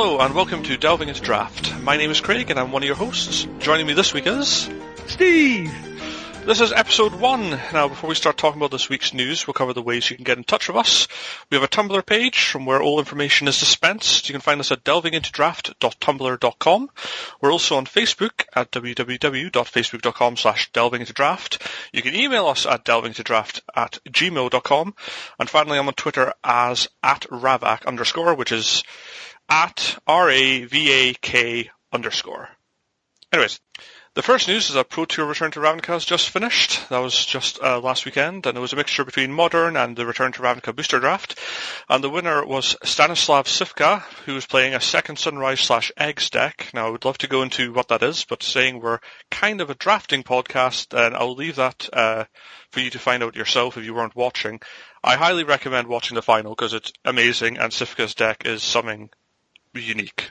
Hello and welcome to Delving into Draft. My name is Craig and I'm one of your hosts. Joining me this week is Steve. This is episode one. Now, before we start talking about this week's news, we'll cover the ways you can get in touch with us. We have a Tumblr page from where all information is dispensed. You can find us at delvingintodraft.tumblr.com. We're also on Facebook at www.facebook.com slash delvingintodraft. You can email us at delvingintodraft at gmail.com. And finally, I'm on Twitter as at ravak underscore, which is at R-A-V-A-K underscore. Anyways, the first news is that Pro Tour Return to Ravnica has just finished. That was just uh, last weekend, and it was a mixture between Modern and the Return to Ravnica booster draft. And the winner was Stanislav Cifka, who was playing a Second Sunrise slash Eggs deck. Now, I would love to go into what that is, but saying we're kind of a drafting podcast, and I'll leave that uh, for you to find out yourself if you weren't watching. I highly recommend watching the final because it's amazing, and Cifka's deck is something unique.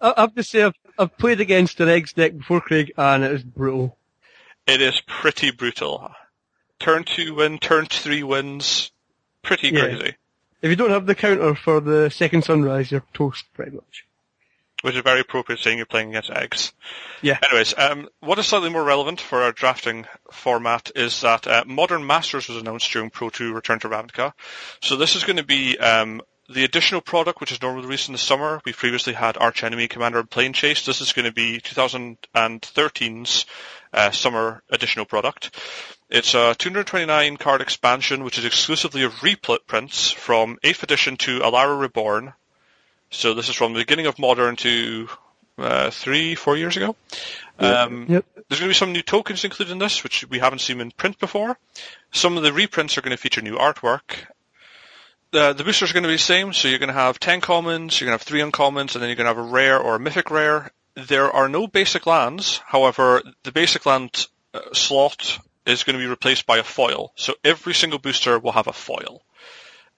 I have to say, I've, I've played against an eggs deck before, Craig, and it is brutal. It is pretty brutal. Turn two win, turn three wins. Pretty Yeah. crazy. If you don't have the counter for the second sunrise, you're toast, pretty much. Which is very appropriate saying you're playing against eggs. Yeah. Anyways, um, what is slightly more relevant for our drafting format is that uh, Modern Masters was announced during Pro Tour Return to Ravnica. So this is going to be um, the additional product, which is normally released in the summer. We've previously had Archenemy Commander and Planechase. This is going to be 2013's uh, summer additional product. It's a 229 card expansion, which is exclusively of reprints from 8th edition to Alara Reborn. So this is from the beginning of Modern to uh, three, four years ago. Um, Yep. there's going to be some new tokens included in this, which we haven't seen in print before. Some of the reprints are going to feature new artwork. The, the boosters are going to be the same, so you're going to have 10 commons, you're going to have 3 uncommons, and then you're going to have a rare or a mythic rare. There are no basic lands, however, the basic land uh, slot is going to be replaced by a foil. So every single booster will have a foil.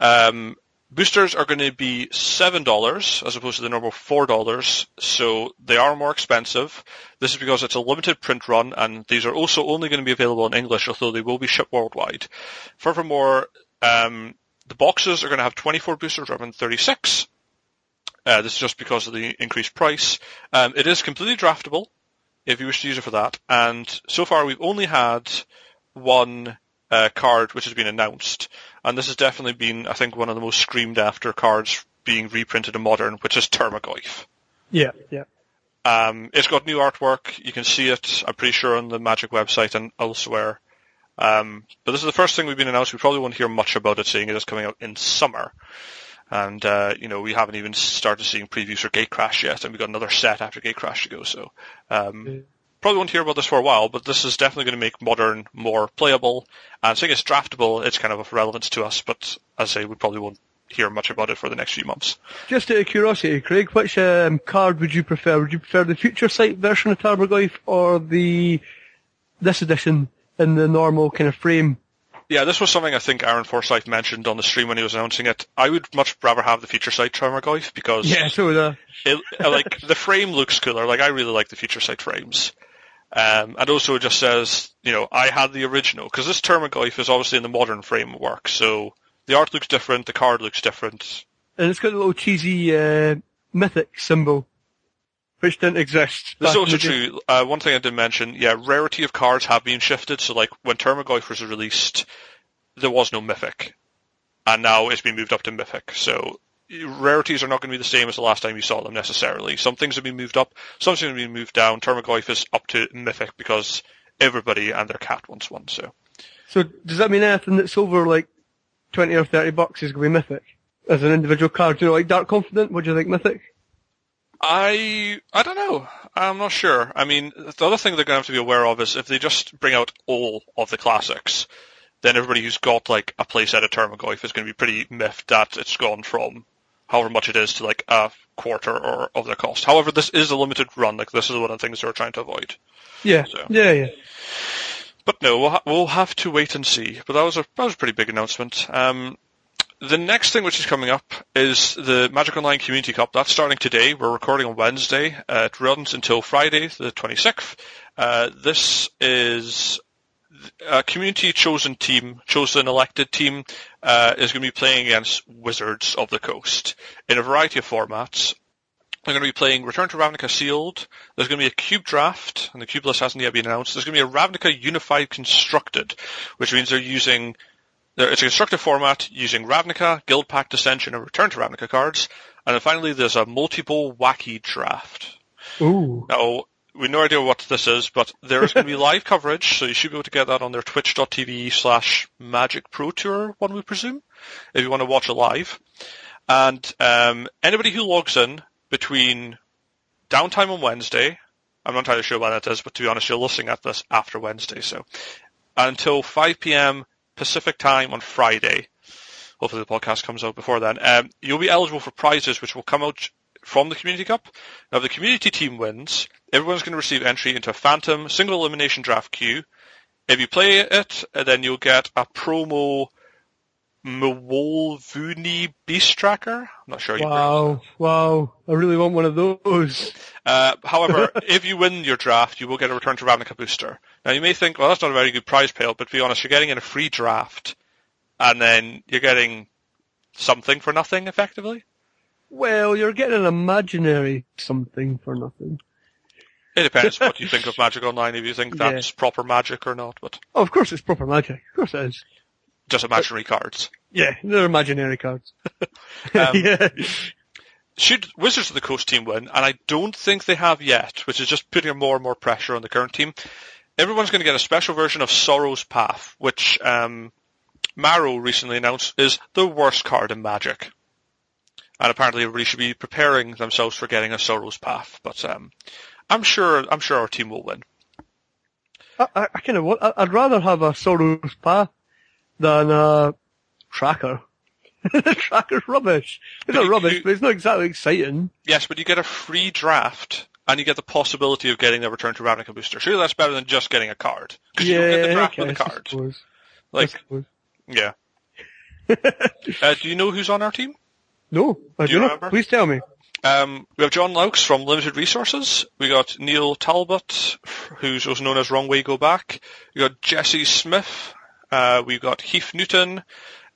Um, boosters are going to be $7 as opposed to the normal $4, so they are more expensive. This is because it's a limited print run, and these are also only going to be available in English, although they will be shipped worldwide. Furthermore, um, the boxes are going to have 24 boosters rather than 36. Uh, this is just because of the increased price. Um, it is completely draftable if you wish to use it for that. And so far we've only had one uh, card which has been announced. And this has definitely been, I think, one of the most screamed after cards being reprinted in Modern, which is Tarmogoyf. Yeah, yeah. Um, it's got new artwork. You can see it, I'm pretty sure, on the Magic website and elsewhere. Um, but this is the first thing we've been announced. We probably won't hear much about it, seeing it is coming out in summer. And, uh, you know, we haven't even started seeing previews for Gatecrash yet, and we've got another set after Gatecrash to go, so, um, Yeah. probably won't hear about this for a while, but this is definitely going to make Modern more playable. And seeing it's draftable, it's kind of of relevance to us, but as I say, we probably won't hear much about it for the next few months. Just out of curiosity, Craig, which um, card would you prefer? Would you prefer the Future Sight version of Tarmogoyf or the this edition in the normal kind of frame? Yeah, this was something I think Aaron Forsythe mentioned on the stream when he was announcing it. I would much rather have the future sight Tarmogoyf because Yeah, so the it, like the frame looks cooler. Like I really like the future sight frames. Um, and also it just says, you know, I had the original because this Tarmogoyf is obviously in the modern framework, so the art looks different, the card looks different. and it's got a little cheesy uh, mythic symbol, which didn't exist. This is also true. Uh, one thing I didn't mention, yeah, rarity of cards have been shifted. So like when Tarmogoyf was released, there was no mythic, and now it's been moved up to mythic. So rarities are not going to be the same as the last time you saw them necessarily. Some things have been moved up, some things have been moved down. Tarmogoyf is up to mythic because everybody and their cat wants one. So So does that mean anything that's over like twenty or thirty bucks is going to be mythic as an individual card? Do you know, like Dark Confidant? What do you think mythic? I I don't know. I'm not sure. I mean, the other thing they're going to have to be aware of is if they just bring out all of the classics, then everybody who's got like a playset of Tarmogoyf is going to be pretty miffed that it's gone from however much it is to like a quarter or of their cost. However, this is a limited run. Like this is one of the things they're trying to avoid. Yeah, So. yeah, yeah. But no, we'll, ha- we'll have to wait and see. But that was a that was a pretty big announcement. Um, the next thing which is coming up is the Magic Online Community Cup. That's starting today. We're recording on Wednesday. Uh, it runs until Friday, the 26th. Uh, this is a community chosen team, chosen elected team, uh, is going to be playing against Wizards of the Coast in a variety of formats. I'm going to be playing Return to Ravnica Sealed. There's going to be a cube draft, and the cube list hasn't yet been announced. There's going to be a Ravnica Unified Constructed, which means they're using it's a constructed format using Ravnica, Guildpact Dissension, and Return to Ravnica cards. And then finally, there's a multiple wacky draft. Ooh. Now, we have no idea what this is, but there's going to be live coverage, so you should be able to get that on their twitch.tv slash Magic Pro Tour, one we presume, if you want to watch it live. And um, anybody who logs in between downtime on Wednesday, I'm not entirely sure when that is, but to be honest, you're listening at this after Wednesday, so until 5 p.m. Pacific time on Friday. Hopefully the podcast comes out before then. Um, you'll be eligible for prizes which will come out from the Community Cup. Now, if the community team wins, everyone's going to receive entry into a Phantom single elimination draft queue. If you play it, then you'll get a promo Mwonvuli Beast Tracker. I'm not sure. Wow, wow! I really want one of those. Uh, however, if you win your draft, you will get a Return to Ravnica booster. Now you may think, well, that's not a very good prize payout, but to be honest, you're getting in a free draft, and then you're getting something for nothing, effectively. Well, you're getting an imaginary something for nothing. It depends what you think of Magic Online, if you think that's yeah. proper magic or not. But oh, of course, it's proper magic. Of course, it is. Just imaginary cards. Yeah, they're imaginary cards. um, yeah. Should Wizards of the Coast team win, and I don't think they have yet, which is just putting more and more pressure on the current team, everyone's going to get a special version of Sorrow's Path, which um, Maro recently announced is the worst card in Magic. And apparently everybody should be preparing themselves for getting a Sorrow's Path. But um, I'm sure I'm sure our team will win. I, I, I kind of I'd rather have a Sorrow's Path than a tracker. the tracker's rubbish. It's not rubbish, you, but it's not exactly exciting. Yes, but you get a free draft and you get the possibility of getting a Return to Ravnica booster. Surely that's better than just getting a card. Because yeah, you don't get the draft with the card. Like, yeah. uh, do you know who's on our team? No, I do, do not. Remember? Please tell me. Um, we have John Laux from Limited Resources. We got Neil Talbot, who's also known as Wrong Way Go Back. We got Jesse Smith. Uh, we've got Heath Newton,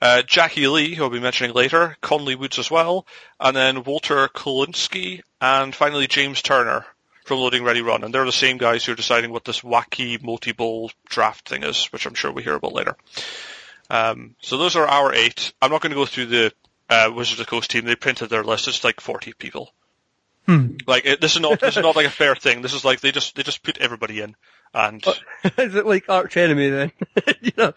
uh, Jackie Lee, who I'll be mentioning later, Conley Woods as well, and then Walter Kolinsky, and finally James Turner from Loading Ready Run. And they're the same guys who are deciding what this wacky multi-bowl draft thing is, which I'm sure we hear about later. Um, so those are our eight. I'm not going to go through the uh, Wizards of the Coast team. They printed their list. It's like 40 people. Hmm. Like it, this is not this is not like a fair thing. This is like they just they just put everybody in. And is it like arch enemy then? you know,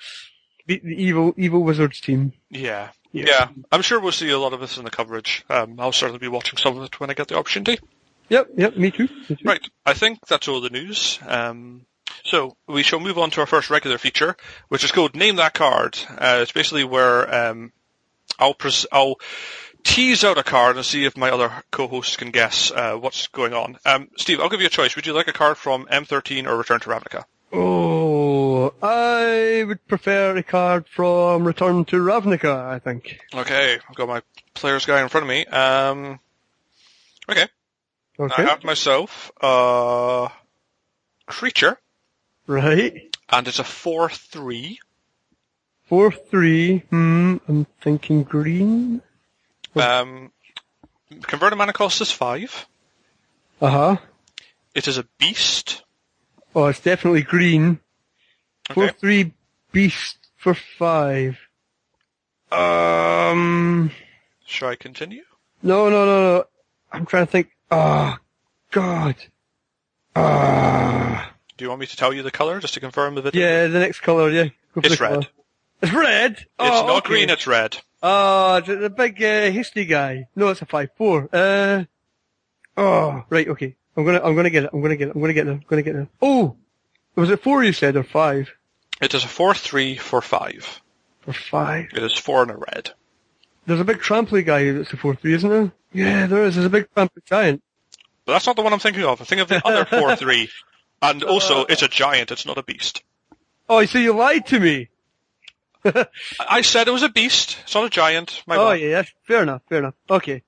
the, the, evil evil wizards team. Yeah. yeah, yeah. I'm sure we'll see a lot of this in the coverage. Um, I'll certainly be watching some of it when I get the opportunity. Yep, yep, me too. Me too. Right, I think that's all the news. Um, so we shall move on to our first regular feature, which is called Name That Card. Uh, it's basically where um, I'll pres- I'll tease out a card and see if my other co-hosts can guess uh, what's going on. Um, Steve, I'll give you a choice. Would you like a card from M13 or Return to Ravnica? Oh, I would prefer a card from Return to Ravnica, I think. Okay, I've got my player's guy in front of me. Um, okay. Okay. I have myself a creature. Right. And it's a 4-3. 4-3. Hmm, I'm thinking green. Um, converted mana cost is 5. Uh-huh. It is a beast. Oh, it's definitely green. Okay. 4-3 beast for 5. Um... Shall I continue? No, no, no, no. I'm trying to think. Ah, oh, God. Ah. Do you want me to tell you the color just to confirm the video? Yeah, the next color, yeah. It's red. Color. It's red? It's oh, not okay. green, it's red. Oh, the, the big, uh, hasty guy. No, it's a 5-4. Uh, oh, right, okay. I'm gonna, I'm gonna get it, I'm gonna get it, I'm gonna get it, I'm gonna get it. Oh! Was it 4 you said, or 5? It is a 4-3 for 5. For 5? It is 4 and a red. There's a big tramply guy that's a 4-3, isn't there? Yeah, there is. There's a big tramply giant. But that's not the one I'm thinking of. I think of the other 4-3. And also, it's a giant, it's not a beast. Oh, so you lied to me. I said it was a beast. It's not a giant. My oh bad. yeah, fair enough, fair enough. Okay.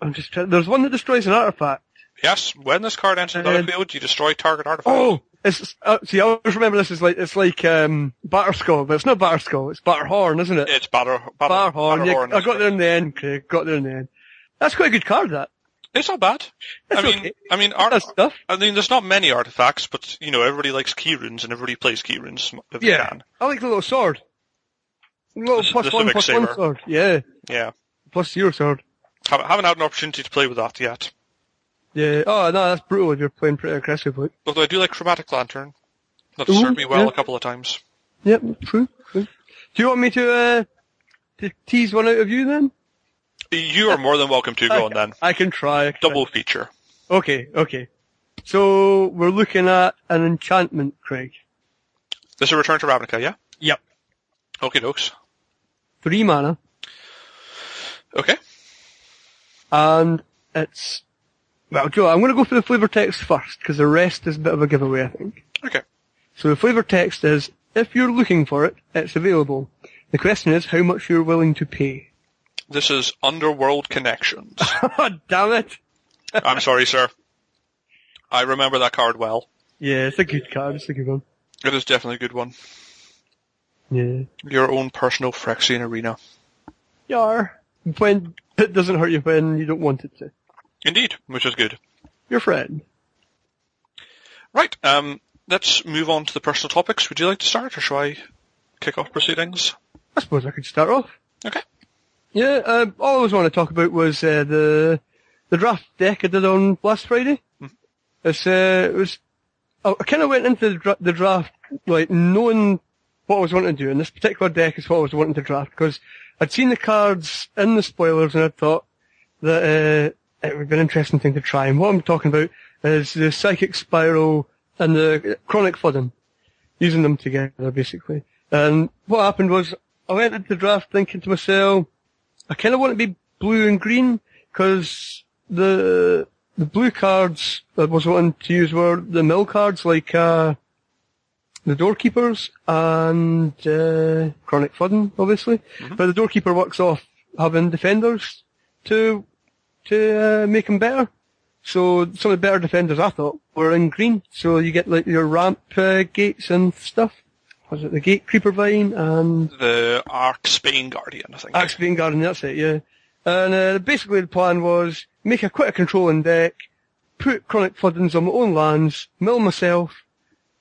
I'm just trying, there's one that destroys an artifact. Yes, when this card enters the battlefield, you destroy target artifact. Oh, it's, uh, see, I always remember this is like, it's like, um, Batterskull, but it's not Batterskull, it's Batterhorn, isn't it? It's Batter, batter Batterhorn, yeah, I got there in the end, Craig, got there in the end. That's quite a good card, that. It's not bad. It's I mean, okay. I mean, art, stuff. I mean, there's not many artifacts, but you know, everybody likes key runes and everybody plays key runes if they Yeah. can. I like the little sword. The little The- plus the one one sword. Yeah. Yeah. Plus zero sword. Haven't, haven't had an opportunity to play with that yet. Yeah. Oh no, that's brutal if you're playing pretty aggressively. Although I do like Chromatic Lantern. That's Ooh, served me well yeah. a couple of times. Yep, true, true. Do you want me to uh to tease one out of you then? You are more than welcome to go on then. I can try. I can try. Double feature. Okay, okay. So we're looking at an enchantment, Craig. This is a Return to Ravnica, yeah? Yep. Okay, dokes. Three mana, Okay. and it's well, Joe. I'm going to go for the flavor text first because the rest is a bit of a giveaway, I think. Okay. So the flavor text is: if you're looking for it, it's available. The question is how much you're willing to pay. This is Underworld Connections. oh, damn it! I'm sorry, sir. I remember that card well. Yeah, it's a good card. It's a good one. It is definitely a good one. Yeah. Your own personal Phyrexian arena. Yar. When it doesn't hurt you when you don't want it to. Indeed, which is good. Your friend. Right, um, let's move on to the personal topics. Would you like to start, or shall I kick off proceedings? I suppose I could start off. Okay. Yeah, uh, all I was want to talk about was uh, the the draft deck I did on last Friday. It's uh, it was I, I kind of went into the, dra- the draft like knowing what I was wanting to do, and this particular deck is what I was wanting to draft because I'd seen the cards in the spoilers and I thought that uh, it would be an interesting thing to try. And what I'm talking about is the Psychic Spiral and the Chronic Flooding, using them together basically. And what happened was I went into the draft thinking to myself, I kind of want to be blue and green because the the blue cards that I was wanting to use were the mill cards like uh, the doorkeepers and uh, chronic flooding, obviously. But the doorkeeper works off having defenders to to uh, make them better. So some of the better defenders I thought were in green. So you get like your ramp uh, gates and stuff. Was it the Gatecreeper Vine and The Axebane Guardian, I think. Axebane Guardian. that's it, yeah. And uh, basically the plan was make a quite a controlling deck, put chronic floodings on my own lands, mill myself,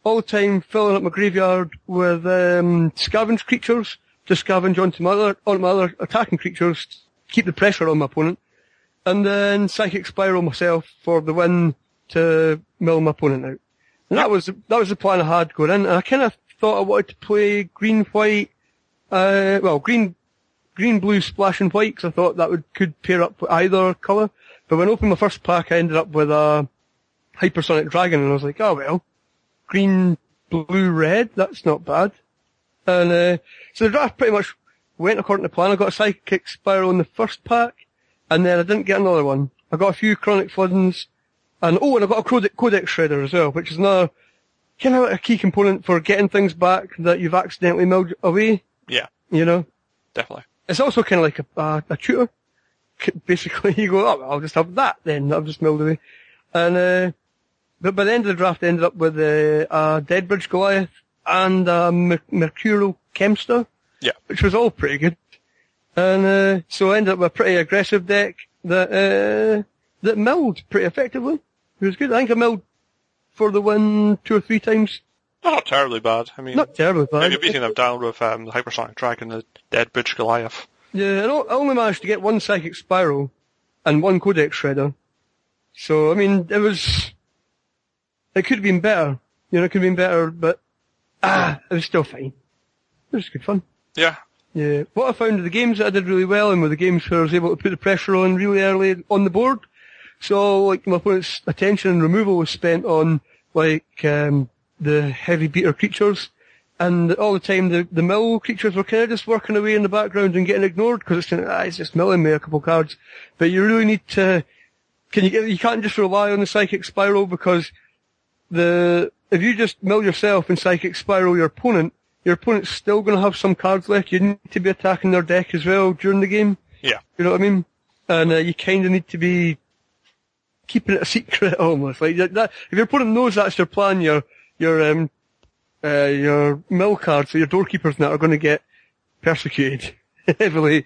all the time filling up my graveyard with um, scavenge creatures to scavenge onto my other onto my other attacking creatures, to keep the pressure on my opponent, and then psychic spiral myself for the win to mill my opponent out. And that was that was the plan I had going in, and I kind of thought I wanted to play green white, uh, well green green, blue, splash and white because I thought that would could pair up with either colour. But when I opened my first pack, I ended up with a hypersonic dragon, and I was like, oh well, green, blue, red, that's not bad. And uh, so the draft pretty much went according to plan. I got a psychic spiral in the first pack, and then I didn't get another one. I got a few chronic floodings, and oh, and I got a codex, codex shredder as well, which is another kind of a key component for getting things back that you've accidentally milled away. Yeah, You know. definitely. It's also kind of like a, a, a tutor. Basically, you go, oh, I'll just have that then. I've just milled away. And, uh, but by the end of the draft, I ended up with uh, a Deadbridge Goliath and a Mer- Mercurial Chemster, Yeah. which was all pretty good. And, uh, so I ended up with a pretty aggressive deck that, uh, that milled pretty effectively. It was good. I think I milled for the win two or three times. Not terribly bad. I mean, Not terribly bad. maybe beating them down with um, the Hypersonic Dragon, and the Deadbridge Goliath. Yeah, I, I only managed to get one Psychic Spiral and one Codex Shredder. So, I mean, it was, it could have been better. You know, it could have been better, but, ah, it was still fine. It was good fun. Yeah, Yeah. What I found are the games that I did really well in were the games where I was able to put the pressure on really early on the board. So, like, my opponent's attention and removal was spent on, like, um, the heavy beater creatures. And all the time the, the mill creatures were kind of just working away in the background and getting ignored because it's, kind of, ah, it's just milling me a couple cards. But you really need to, can you get, you can't just rely on the psychic spiral because the, if you just mill yourself and psychic spiral your opponent, your opponent's still going to have some cards left. You need to be attacking their deck as well during the game. yeah, You know what I mean? And uh, you kind of need to be keeping it a secret almost. Like that, that, if your opponent knows that's your plan, your your um uh, your mill cards, so your doorkeepers now are going to get persecuted heavily.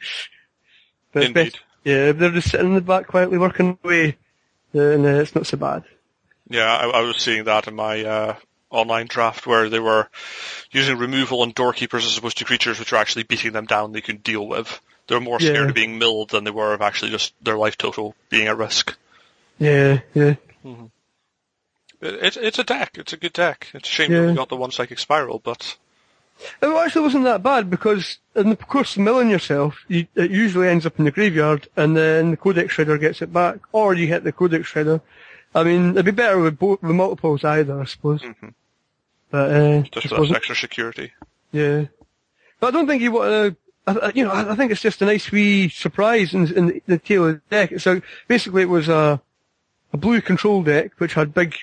But Indeed. best- yeah, if they're just sitting in the back quietly working away, and uh, it's not so bad. Yeah, I, I was seeing that in my uh, online draft where they were using removal on doorkeepers as opposed to creatures which are actually beating them down they can deal with. They were more scared Yeah. of being milled than they were of actually just their life total being at risk. Yeah, yeah. It, it's it's a deck. It's a good deck. It's a shame Yeah. we got the one psychic spiral, but It actually wasn't that bad because, in the course of milling yourself, you, it usually ends up in the graveyard, and then the Codex Shredder gets it back, or you hit the Codex Shredder. I mean, it'd be better with, both, with multiples either, I suppose. But uh, just for that extra security. yeah. But I don't think you want to. I- You know, I I think it's just a nice wee surprise in, in the, the tail of the deck. So basically, it was a a blue control deck which had big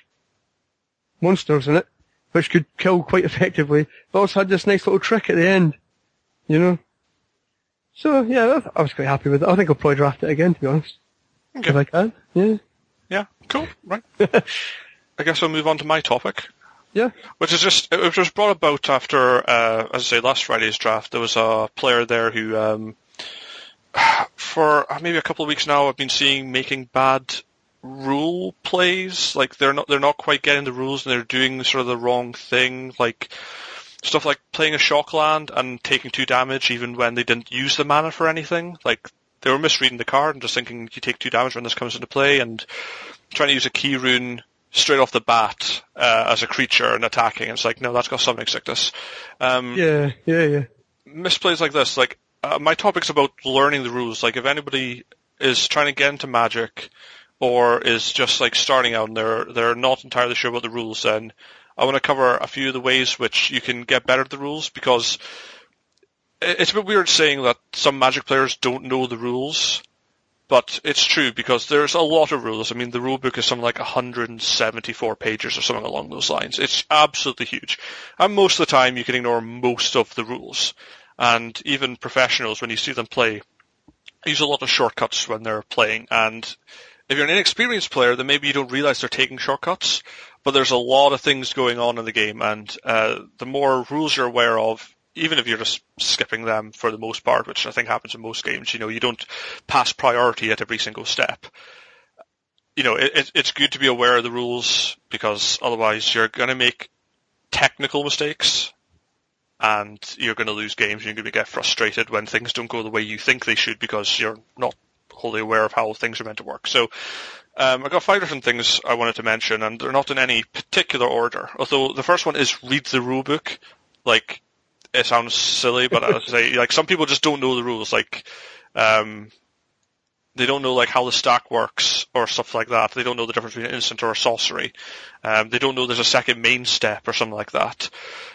monsters in it, which could kill quite effectively, but also had this nice little trick at the end. You know. So yeah, I I was quite happy with it. I think I'll probably draft it again, to be honest, Okay. if I can. Yeah. Yeah, cool. Right. I guess I'll move on to my topic. Yeah. Which is just, it was brought about after, uh, as I say, last Friday's draft. There was a player there who, um, for maybe a couple of weeks now, I've been seeing making bad rule plays. Like they're not, they're not quite getting the rules and they're doing sort of the wrong thing. Like stuff like playing a shock land and taking two damage even when they didn't use the mana for anything. Like they were misreading the card and just thinking you take two damage when this comes into play and trying to use a key rune straight off the bat uh, as a creature and attacking. It's like, no, that's got summoning sickness. Um, Yeah. Yeah. Yeah. misplays like this, like uh, my topic's about learning the rules. Like if anybody is trying to get into Magic or is just like starting out and they're they're not entirely sure about the rules, then I want to cover a few of the ways which you can get better at the rules because it's a bit weird saying that some Magic players don't know the rules. But it's true because there's a lot of rules. I mean, the rule book is something like 174 pages or something along those lines. It's absolutely huge. And most of the time you can ignore most of the rules. And even professionals, when you see them play, use a lot of shortcuts when they're playing. And if you're an inexperienced player, then maybe you don't realize they're taking shortcuts. But there's a lot of things going on in the game, and uh, the more rules you're aware of, even if you're just skipping them for the most part, which I think happens in most games, you know, you don't pass priority at every single step. You know, it, it, it's good to be aware of the rules because otherwise you're going to make technical mistakes and you're going to lose games. And you're going to get frustrated when things don't go the way you think they should because you're not wholly aware of how things are meant to work. So um, I've got five different things I wanted to mention, and they're not in any particular order. Although the first one is read the rule book. Like it sounds silly, but I say like some people just don't know the rules. Like um, they don't know like how the stack works or stuff like that. They don't know the difference between an instant or a sorcery. Um, they don't know there's a second main step or something like that.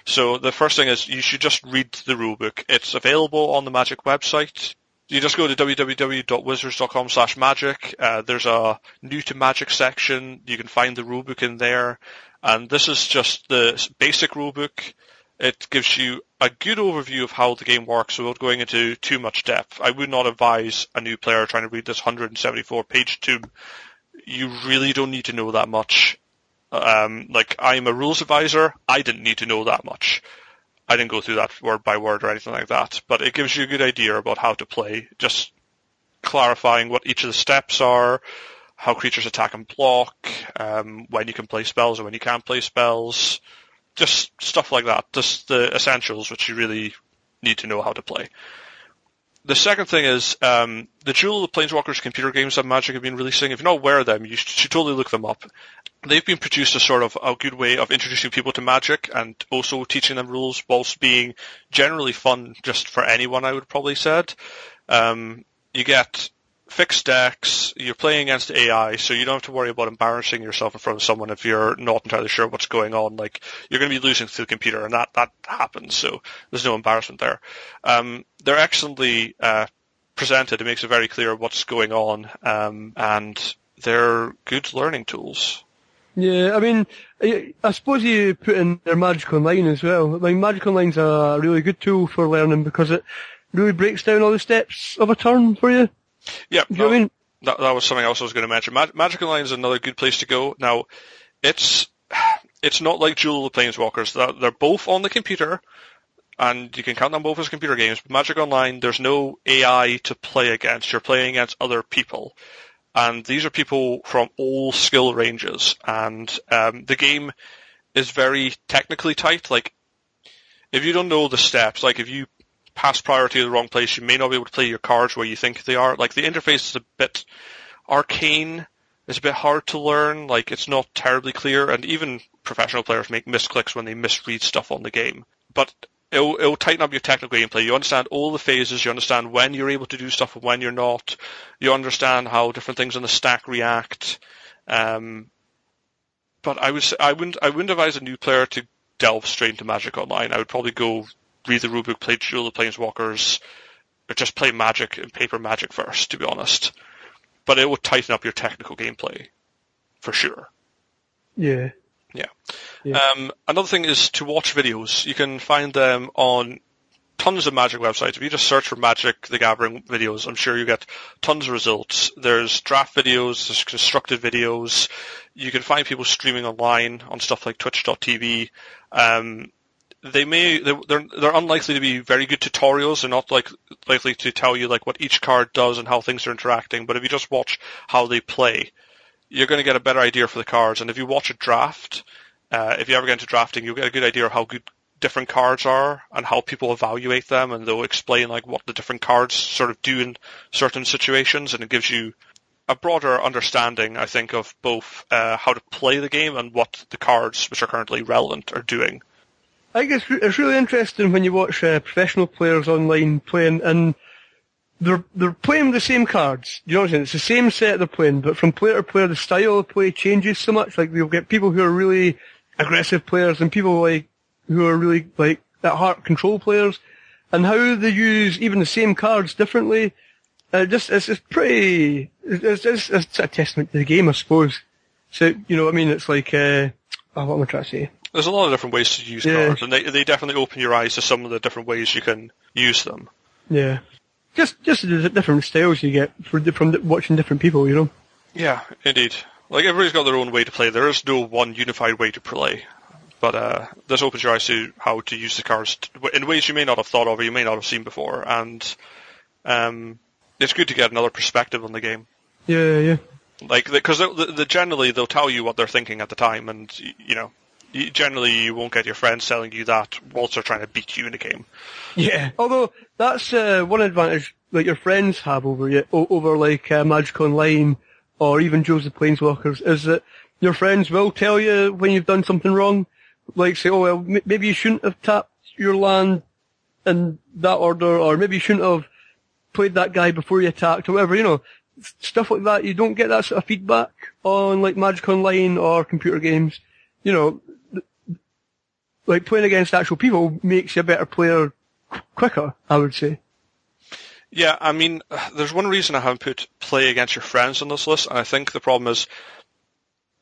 So the first thing is you should just read the rulebook. It's available on the Magic website. You just go to www.wizards.com slash magic. Uh, there's a new to magic section. You can find the rulebook in there. And this is just the basic rulebook. It gives you a good overview of how the game works without going into too much depth. I would not advise a new player trying to read this 174 page tome. You really don't need to know that much. Um, like I'm a rules advisor. I didn't need to know that much. I didn't go through that word by word or anything like that, but it gives you a good idea about how to play, just clarifying what each of the steps are, how creatures attack and block, um, when you can play spells or when you can't play spells, just stuff like that, just the essentials which you really need to know how to play. The second thing is um, the Duel of the Planeswalkers computer games that Magic have been releasing. If you're not aware of them, you should totally look them up. They've been produced as sort of a good way of introducing people to Magic and also teaching them rules whilst being generally fun just for anyone, I would probably said. Um, you get fixed decks, you're playing against AI, so you don't have to worry about embarrassing yourself in front of someone if you're not entirely sure what's going on. Like, you're going to be losing to the computer, and that, that happens, so there's no embarrassment there. Um, they're excellently uh, presented. It makes it very clear what's going on, um, and they're good learning tools. Yeah, I mean, I, suppose you put in their Magic Online as well. I mean, Magic Online's a really good tool for learning because it really breaks down all the steps of a turn for you. Yeah, Do you know what I mean? that, that was something else I was going to mention. Mag- Magic Online is another good place to go. Now, it's it's not like Duel of the Planeswalkers. They're, they're both on the computer, and you can count them both as computer games. But Magic Online, there's no AI to play against. You're playing against other people, and these are people from all skill ranges, and um, the game is very technically tight. Like, if you don't know the steps, like if you pass priority to the wrong place, you may not be able to play your cards where you think they are. Like the interface is a bit arcane. It's a bit hard to learn. Like it's not terribly clear, and even professional players make misclicks when they misread stuff on the game. But it'll, tighten up your technical gameplay. You understand all the phases. You understand when you're able to do stuff and when you're not. You understand how different things on the stack react. Um, but I was I wouldn't I wouldn't advise a new player to delve straight into Magic Online. I would probably go read the rulebook, play Duel of the Planeswalkers, or just play Magic and paper Magic first, to be honest. But it will tighten up your technical gameplay, for sure. Yeah. Yeah. yeah. Um, another thing is to watch videos. You can find them on tons of Magic websites. If you just search for Magic the Gathering videos, I'm sure you get tons of results. There's draft videos, there's constructed videos. You can find people streaming online on stuff like Twitch.tv. Um, they may they're they're unlikely to be very good tutorials. They're not like likely to tell you like what each card does and how things are interacting. But if you just watch how they play, you're going to get a better idea for the cards. And if you watch a draft, uh, if you ever get into drafting, you'll get a good idea of how good different cards are and how people evaluate them, and they'll explain like what the different cards sort of do in certain situations, and it gives you a broader understanding, I think, of both uh, how to play the game and what the cards which are currently relevant are doing. I think it's, really interesting when you watch uh, professional players online playing and they're they're playing the same cards. You know what I'm saying? It's the same set they're playing, but from player to player, the style of play changes so much. Like you'll get people who are really aggressive players and people like who are really like at heart control players, and how they use even the same cards differently. Uh, just it's, it's pretty. It's, it's, it's a testament to the game, I suppose. So you know, I mean, it's like uh, oh, what am I trying to say? There's a lot of different ways to use yeah. cards, and they they definitely open your eyes to some of the different ways you can use them. Yeah, just just the different styles you get from from watching different people, you know. Yeah, indeed. Like everybody's got their own way to play. There is no one unified way to play, but uh, this opens your eyes to how to use the cards in ways you may not have thought of or you may not have seen before, and um, it's good to get another perspective on the game. Yeah, yeah. Yeah. Like because the, the, generally they'll tell you what they're thinking at the time, and you know generally you won't get your friends telling you that whilst they're trying to beat you in a game. Yeah, although that's uh, one advantage that your friends have over you, over like uh, Magic Online or even Joseph Planeswalkers, is that your friends will tell you when you've done something wrong. Like say, oh well, m- maybe you shouldn't have tapped your land in that order, or maybe you shouldn't have played that guy before you attacked, or whatever, you know. Stuff like that, you don't get that sort of feedback on like Magic Online or computer games. You know, like playing against actual people makes you a better player quicker, I would say. Yeah, I mean, there's one reason I haven't put play against your friends on this list, and I think the problem is,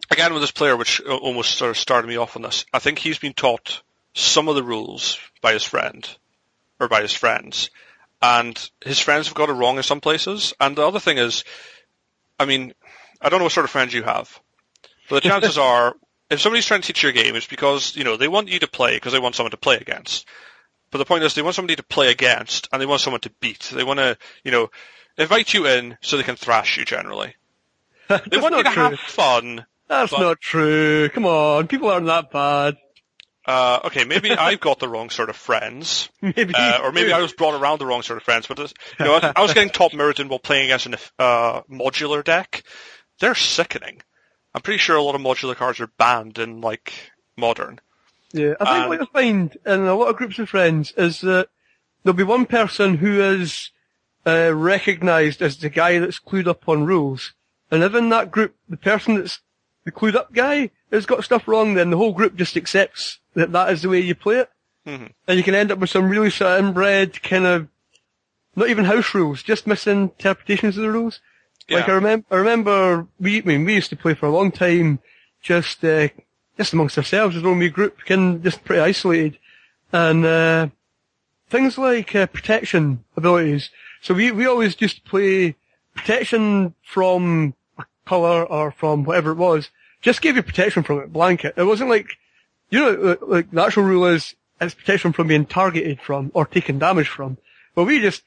again with this player, which almost sort of started me off on this, I think he's been taught some of the rules by his friend, or by his friends, and his friends have got it wrong in some places, and the other thing is, I mean, I don't know what sort of friends you have, but the chances are if somebody's trying to teach you a game, it's because, you know, they want you to play because they want someone to play against. But the point is they want somebody to play against and they want someone to beat. They want to, you know, invite you in so they can thrash you generally. They want you to true. have fun. That's but, not true. Come on, people aren't that bad. Uh, okay, maybe I've got the wrong sort of friends. maybe. Uh, or maybe I was brought around the wrong sort of friends. But, this, you know, I, I was getting top Mirrodin while playing against a uh, modular deck. They're sickening. I'm pretty sure a lot of modular cards are banned in like modern. Yeah, I think and, what you find in a lot of groups of friends is that there'll be one person who is uh, recognised as the guy that's clued up on rules, and if in that group the person that's the clued up guy has got stuff wrong, then the whole group just accepts that that is the way you play it, mm-hmm. and you can end up with some really sort of inbred kind of not even house rules, just misinterpretations of the rules. Yeah. Like I remember, I remember we, I mean, we used to play for a long time, just uh, just amongst ourselves as only group, kind of just pretty isolated, and uh, things like uh, protection abilities. So we we always just play protection from a color or from whatever it was. Just gave you protection from it, blanket. It wasn't like, you know, like the actual rule is it's protection from being targeted from or taking damage from. But we just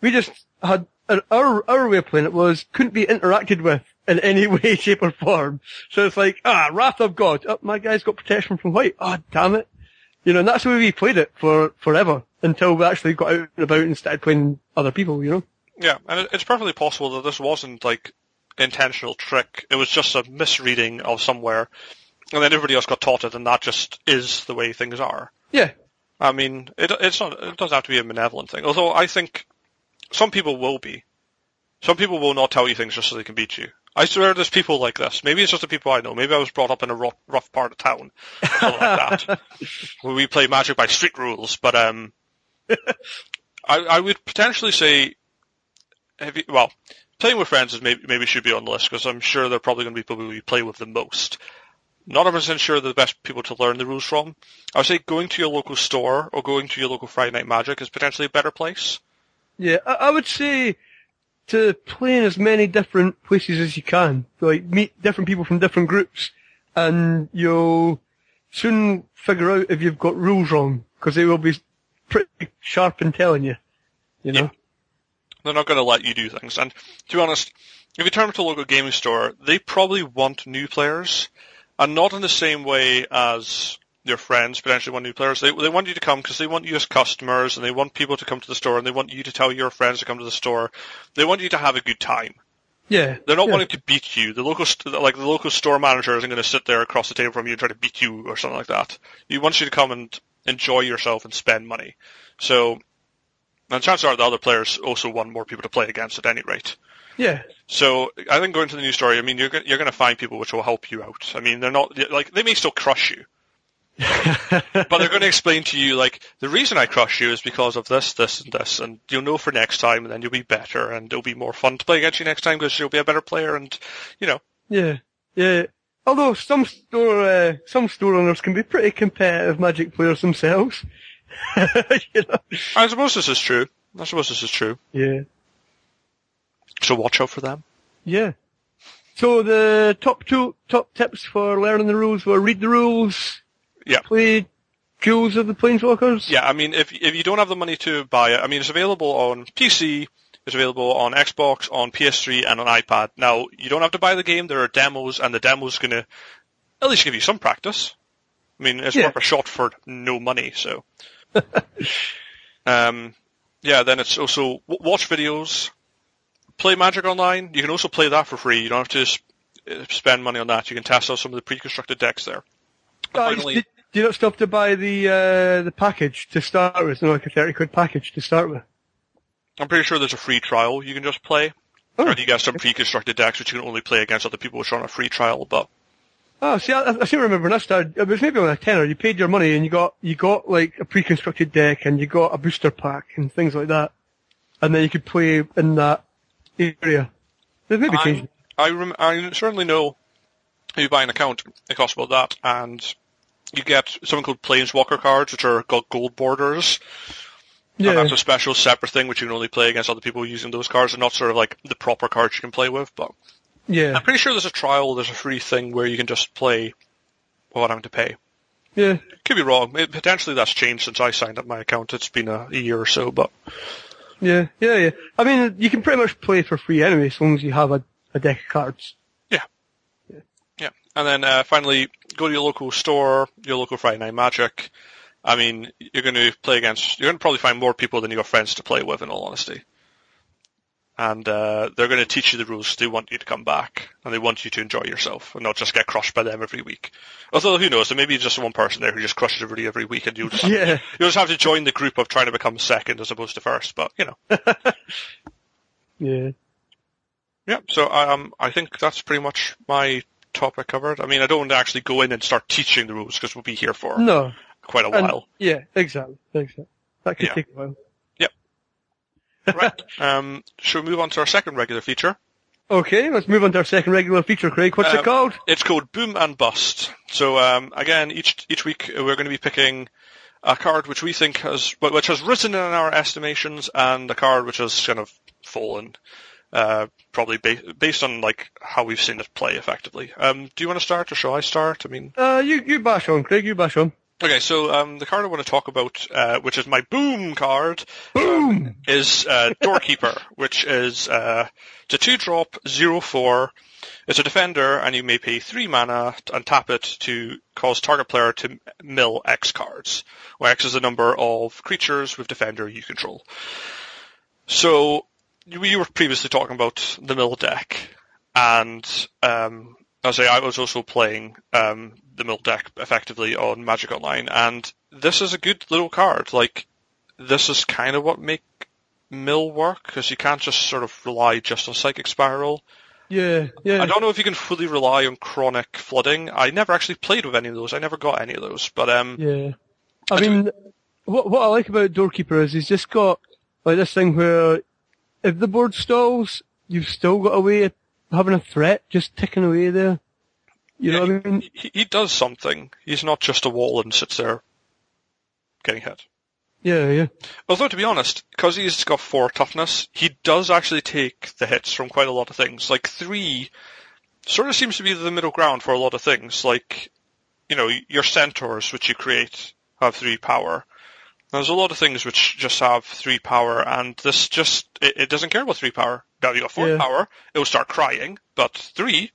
we just had our, our, our way of playing it was couldn't be interacted with in any way, shape or form. So it's like, ah, Wrath of God. Oh, my guy's got protection from white. Ah, oh, damn it. You know, and that's the way we played it for forever until we actually got out and about and started playing other people, you know? Yeah, and it's perfectly possible that this wasn't like intentional trick. It was just a misreading of somewhere, and then everybody else got taught it, and that just is the way things are. Yeah. I mean, it, it's not. It doesn't have to be a benevolent thing. Although I think some people will be. Some people will not tell you things just so they can beat you. I swear there's people like this. Maybe it's just the people I know. Maybe I was brought up in a rough, rough part of town. Like that. Where we play magic by street rules. But, um, I, I would potentially say, you, well, playing with friends is maybe, maybe should be on the list because I'm sure they're probably going to be people you play with the most. Not 100% sure they're the best people to learn the rules from. I would say going to your local store or going to your local Friday Night Magic is potentially a better place. Yeah, I, I would say to play in as many different places as you can. Like meet different people from different groups, and you'll soon figure out if you've got rules wrong because they will be pretty sharp in telling you. You know. Yeah. They're not going to let you do things, and to be honest, if you turn up to a local gaming store, they probably want new players, and not in the same way as your friends, potentially want new players. They they want you to come because they want you as customers, and they want people to come to the store, and they want you to tell your friends to come to the store. They want you to have a good time. Yeah, they're not yeah. wanting to beat you. The local like the local store manager isn't going to sit there across the table from you and try to beat you or something like that. He wants you to come and enjoy yourself and spend money. So, and chances are the other players also want more people to play against at any rate. Yeah. So I think going to the new story, I mean, you're you're going to find people which will help you out. I mean, they're not like they may still crush you, but they're going to explain to you like the reason I crush you is because of this, this, and this, and you'll know for next time, and then you'll be better, and it'll be more fun to play against you next time because you'll be a better player, and you know. Yeah, yeah. Although some store uh, some store owners can be pretty competitive Magic players themselves. you know? I suppose this is true. I suppose this is true. Yeah. So watch out for them. Yeah. So the top two top tips for learning the rules were read the rules, yeah. Play Duels of the Planeswalkers? Yeah, I mean, if if you don't have the money to buy it, I mean, it's available on PC, it's available on Xbox, on PS3, and on iPad. Now, you don't have to buy the game. There are demos, and the demo's going to at least give you some practice. I mean, it's yeah. worth a shot for no money, so. um, yeah, then it's also watch videos, play Magic Online. You can also play that for free. You don't have to spend money on that. You can test out some of the pre-constructed decks there. Guys, finally, did, did you not stop to buy the uh, the package to start with? No, like a thirty quid package to start with. I'm pretty sure there's a free trial you can just play. Oh. Or you get some pre-constructed decks which you can only play against other people which are on a free trial, but Oh, see, I, I seem to remember when I started, it was maybe on a tenner, you paid your money and you got, you got like a pre-constructed deck and you got a booster pack and things like that. And then you could play in that area. They've maybe changed. I, rem- I certainly know if you buy an account, it costs about that, and you get something called Planeswalker cards, which are got gold borders. Yeah. And that's a special separate thing which you can only play against other people using those cards and not sort of like the proper cards you can play with, but yeah. I'm pretty sure there's a trial, there's a free thing where you can just play without having to pay. Yeah. Could be wrong. It, potentially that's changed since I signed up my account. It's been a, a, year or so, but. Yeah, yeah, yeah. I mean, you can pretty much play for free anyway, as long as you have a, a deck of cards. And then, uh, finally, go to your local store, your local Friday Night Magic. I mean, you're going to play against, you're going to probably find more people than your friends to play with, in all honesty and uh, they're going to teach you the rules. They want you to come back, and they want you to enjoy yourself, and not just get crushed by them every week. Although who knows? There may be just one person there who just crushes everybody every week, and you'll just have, yeah. to, you'll just have to join the group of trying to become second as opposed to first. But you know, yeah, yeah. So um, I think that's pretty much my topic covered. I mean, I don't want to actually go in and start teaching the rules because we'll be here for no quite a while. And, yeah, exactly, exactly. That could yeah. take a while Yep. right. Um, should we move on to our second regular feature? Okay, let's move on to our second regular feature, Craig. What's um, it called? It's called Boom and Bust. So um, again, each each week we're going to be picking a card which we think has which has risen in our estimations, and a card which has kind of fallen, uh, probably ba- based on like how we've seen it play effectively. Um, do you want to start, or shall I start? I mean, uh, you you bash on, Craig. You bash on. Okay, so um, the card I want to talk about, uh, which is my boom card, Boom! is uh, Doorkeeper, which is uh, it's a two drop zero four. It's a defender, and you may pay three mana and tap it to cause target player to mill X cards, where X is the number of creatures with defender you control. So we were previously talking about the mill deck, and um, I say I was also playing um, the mill deck effectively on Magic Online, and this is a good little card. Like this is kind of what make mill work because you can't just sort of rely just on Psychic Spiral. Yeah, yeah. I don't know if you can fully rely on Chronic Flooding. I never actually played with any of those. I never got any of those, but um, Yeah. I mean, what what I like about Doorkeeper is he's just got like this thing where if the board stalls, you've still got a way of having a threat just ticking away there. You know Yeah, what I mean? he, he does something. He's not just a wall and sits there getting hit. Yeah, yeah. Although, to be honest, because he's got four toughness, he does actually take the hits from quite a lot of things. Like three sort of seems to be the middle ground for a lot of things. Like, you know, your centaurs, which you create, have three power. There's a lot of things which just have three power, and this just, it, it doesn't care about three power. Now you got four Yeah. power, it will start crying, but three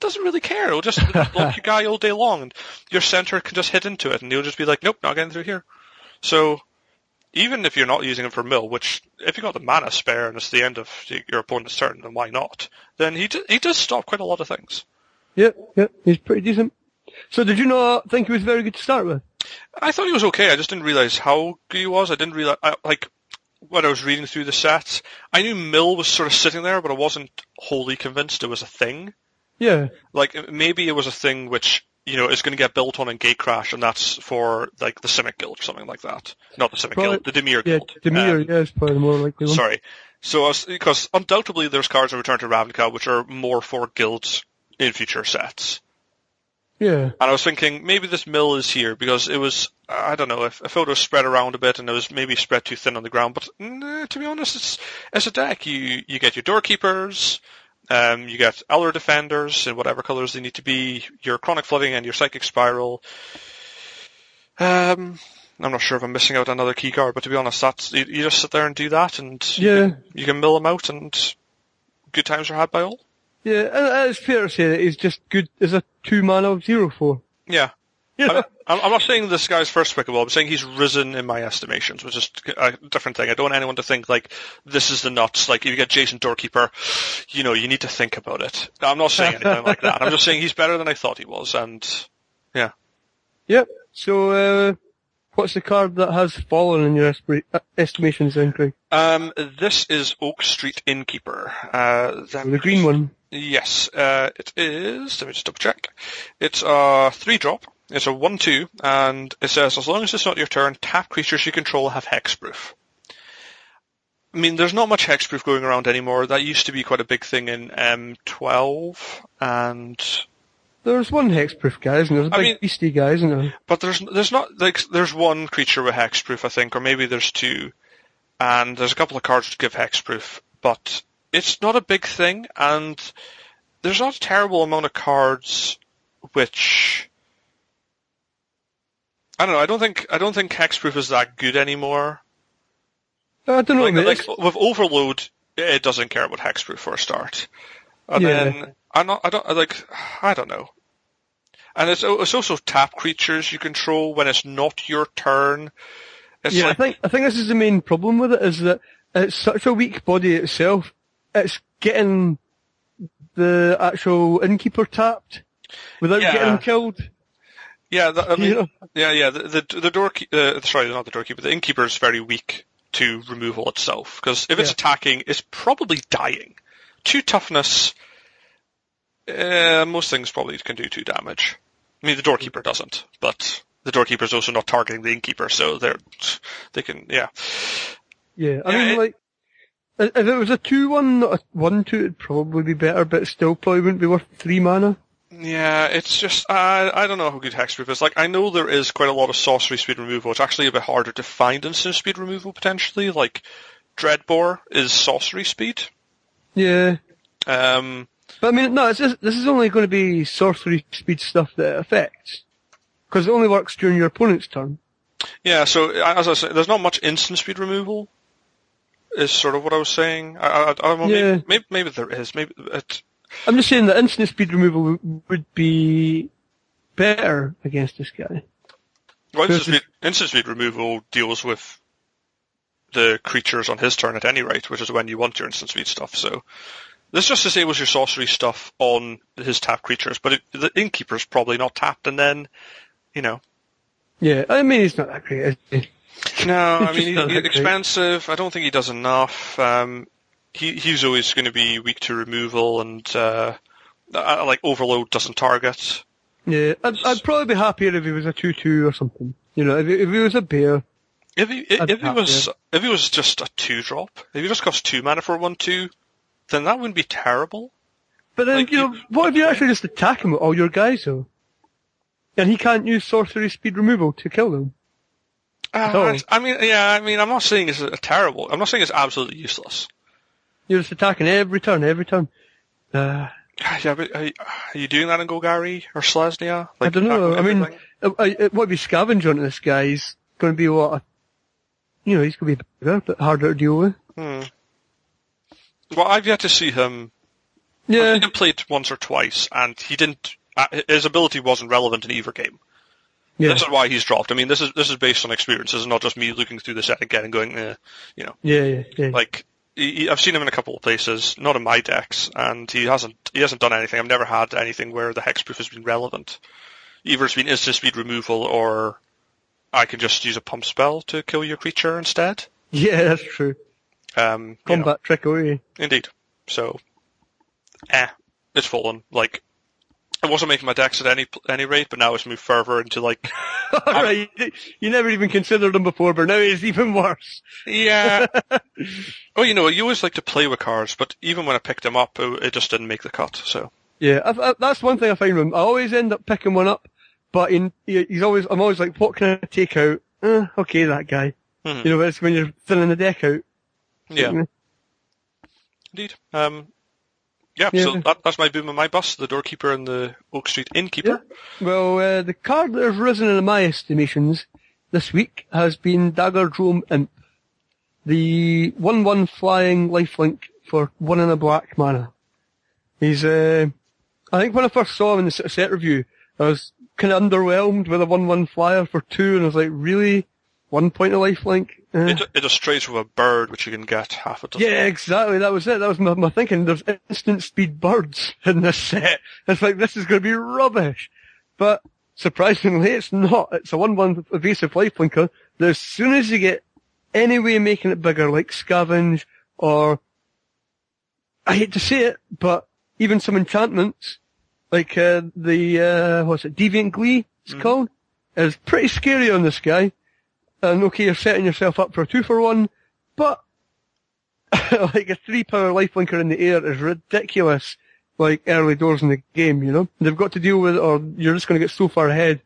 doesn't really care. It'll just block your guy all day long, and your center can just hit into it, and he'll just be like, nope, not getting through here. So, even if you're not using it for mill, which if you got the mana spare and it's the end of your opponent's turn, then why not? Then he d- he does stop quite a lot of things. Yep, yep. He's pretty decent. So did you not think he was very good to start with? I thought he was okay. I just didn't realize how good he was. I didn't realize I, like when I was reading through the sets, I knew mill was sort of sitting there, but I wasn't wholly convinced it was a thing. Yeah. Like maybe it was a thing which you know is going to get built on in Gatecrash, and that's for like the Simic Guild or something like that. Not the Simic Guild, the Dimir Yeah, Guild. Dimir, Um, yeah, is probably the more likely one. Sorry. So, I was- because undoubtedly there's cards in Return to Ravnica which are more for guilds in future sets. Yeah. And I was thinking maybe this mill is here because it was, I don't know, if, if it was spread around a bit and it was maybe spread too thin on the ground. But nah, to be honest, it's, it's a deck. You, you get your doorkeepers, um, you get Elder Defenders in whatever colors they need to be, your Chronic Flooding and your Psychic Spiral. Um, I'm not sure if I'm missing out another key card, but to be honest, that's, you, you just sit there and do that and Yeah. you can mill them out and good times are had by all. Yeah, it's fair to say that he's just good as a two man of zero four. Yeah. Yeah. I'm, I'm not saying this guy's first pickable. I'm saying he's risen in my estimations, which is a different thing. I don't want anyone to think like this is the nuts. Like if you get Jason Doorkeeper, you know, you need to think about it. I'm not saying anything like that. I'm just saying he's better than I thought he was, and yeah. Yep. So, uh, what's the card that has fallen in your espri- uh, estimations then, Craig? Um, this is Oak Street Innkeeper. Uh, that- The green one. Yes, uh, it is. Let me just double check. It's a three drop. It's a one two, and it says as long as it's not your turn, tap creatures you control have hexproof. I mean, there's not much hexproof going around anymore. That used to be quite a big thing in M12, and There's one hexproof guy, isn't there? There's a I big mean- beastie guy, isn't there? but there's there's not like there's one creature with hexproof, I think, or maybe there's two, and there's a couple of cards to give hexproof, but it's not a big thing, and there's not a terrible amount of cards which I don't know. I don't think I don't think hexproof is that good anymore. I don't know, Like, like with overload, it doesn't care about hexproof for a start, and Yeah. then I'm not. I don't like. I don't know. And it's, it's also tap creatures you control when it's not your turn. It's yeah, like, I think I think this is the main problem with it is that it's such a weak body itself. It's getting the actual innkeeper tapped without Yeah. getting him killed. yeah, the, I mean, You know? yeah, yeah. The the, the door, uh, sorry, not the doorkeeper. The innkeeper is very weak to removal itself because if it's Yeah. attacking, it's probably dying. Two toughness. Uh, most things probably can do two damage. I mean, the doorkeeper doesn't, but the doorkeeper is also not targeting the innkeeper, so they're they can yeah. Yeah, I Yeah, mean, it- like, if it was a 2-1, not a 1-2, it'd probably be better, but it still probably wouldn't be worth 3 mana. Yeah, it's just I I don't know how good hexproof is. Like I know there is quite a lot of sorcery speed removal. It's actually a bit harder to find instant speed removal potentially. Like Dreadbore is sorcery speed. Yeah. Um, But I mean, no, it's just, this is only going to be sorcery speed stuff that it affects. Because it only works during your opponent's turn. Yeah, so as I said, there's not much instant speed removal. Is sort of what I was saying. I, I, I well, Yeah. maybe, maybe, maybe there is. Maybe it. I'm just saying that instant speed removal w- would be better against this guy. Well, instant speed, instant speed removal deals with the creatures on his turn at any rate, which is when you want your instant speed stuff. So this just disables your sorcery stuff on his tapped creatures, but it, the innkeeper's probably not tapped, and then you know. Yeah, I mean he's not that great. No, I mean he, he's expensive. I don't think he does enough. Um, he he's always going to be weak to removal, and uh, like overload doesn't target. Yeah, I'd, I'd probably be happier if he was a two-two or something. You know, if he, if he was a bear. If he if he was if he was just a two drop, if he just cost two mana for one two, then that wouldn't be terrible. But then, Like, you know, what if you actually just attack him with all your guys though? And he can't use sorcery speed removal to kill them. Uh. I mean, yeah, I mean, I'm not saying it's a terrible. I'm not saying it's absolutely useless. You're just attacking every turn, every turn. Uh, Yeah, but are you, are you doing that in Golgari or Selesnya? I don't know. I mean, everything? uh, uh, what if you scavenge onto this guy? He's going to be what? A, you know, he's going to be bigger, but harder to deal with. Hmm. Well, I've yet to see him. I've Yeah, him played once or twice, and he didn't. Uh, his ability wasn't relevant in either game. Yeah, This is why he's dropped. I mean, this is this is based on experience. This is not just me looking through the set again and going, eh, you know, yeah, yeah, yeah. like he, I've seen him in a couple of places, not in my decks, and he hasn't he hasn't done anything. I've never had anything where the hexproof has been relevant. Either it's been instant speed removal, or I can just use a pump spell to kill your creature instead. yeah, that's true. Um, you know, Combat trick away. indeed. So, eh, it's fallen. Like, I wasn't making my decks at any any rate, but now it's moved further into like, Alright, you, never even considered them before, but now it's even worse. yeah. oh, you know, you always like to play with cards, but even when I picked them up, it, just didn't make the cut. So, Yeah, I, I, that's one thing I find with him. I always end up picking one up, but in, he's always, I'm always like, what can I take out? Eh, okay, that guy. Mhm. You know, it's when you're filling the deck out. yeah, indeed. Um, yeah. So that, that's my boom and my bust. The doorkeeper and the Oak Street innkeeper. Well, uh, the card that has risen in my estimations this week has been Daggerdrome Imp. The 1-1 flying lifelink for one in a black mana. He's, uh, I think when I first saw him in the set review, I was kind of underwhelmed with a 1-1 flyer for two, and I was like, really? One point of lifelink? Eh. It, it just trades with a bird, which you can get half a dozen. Yeah, exactly. That was it. That was my, my thinking. There's instant speed birds in this set. It's like, this is going to be rubbish. But surprisingly, it's not. It's a 1-1 evasive lifelinker that as soon as you get any way of making it bigger, like scavenge or, I hate to say it, but even some enchantments, like, uh, the, uh, what's it, Deviant Glee, it's called, is pretty scary on this guy. And okay, you're setting yourself up for a two for one, but like a three power lifelinker in the air is ridiculous. Like early doors in the game, you know, they've got to deal with, it or you're just going to get so far ahead.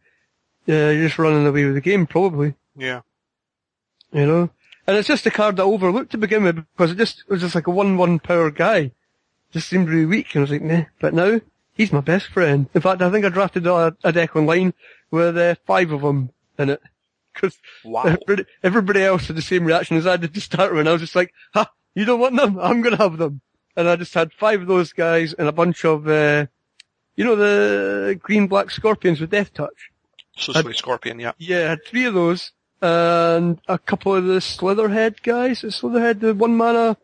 Uh, you're just running away with the game, probably. Yeah. You know, and it's just a card that I overlooked to begin with because it just it was just like a one-one power guy. Just seemed really weak, and I was like, nah. But now he's my best friend. In fact, I think I drafted a, a deck online with uh, five of them in it. Because Wow. everybody, everybody else had the same reaction as I did to start with. And I was just like, ha, you don't want them? I'm going to have them. And I just had five of those guys and a bunch of, uh, you know, the green black scorpions with death touch. So sweet scorpion. Yeah. Yeah, I had three of those and a couple of the Slitherhead guys. The Slitherhead, the one mana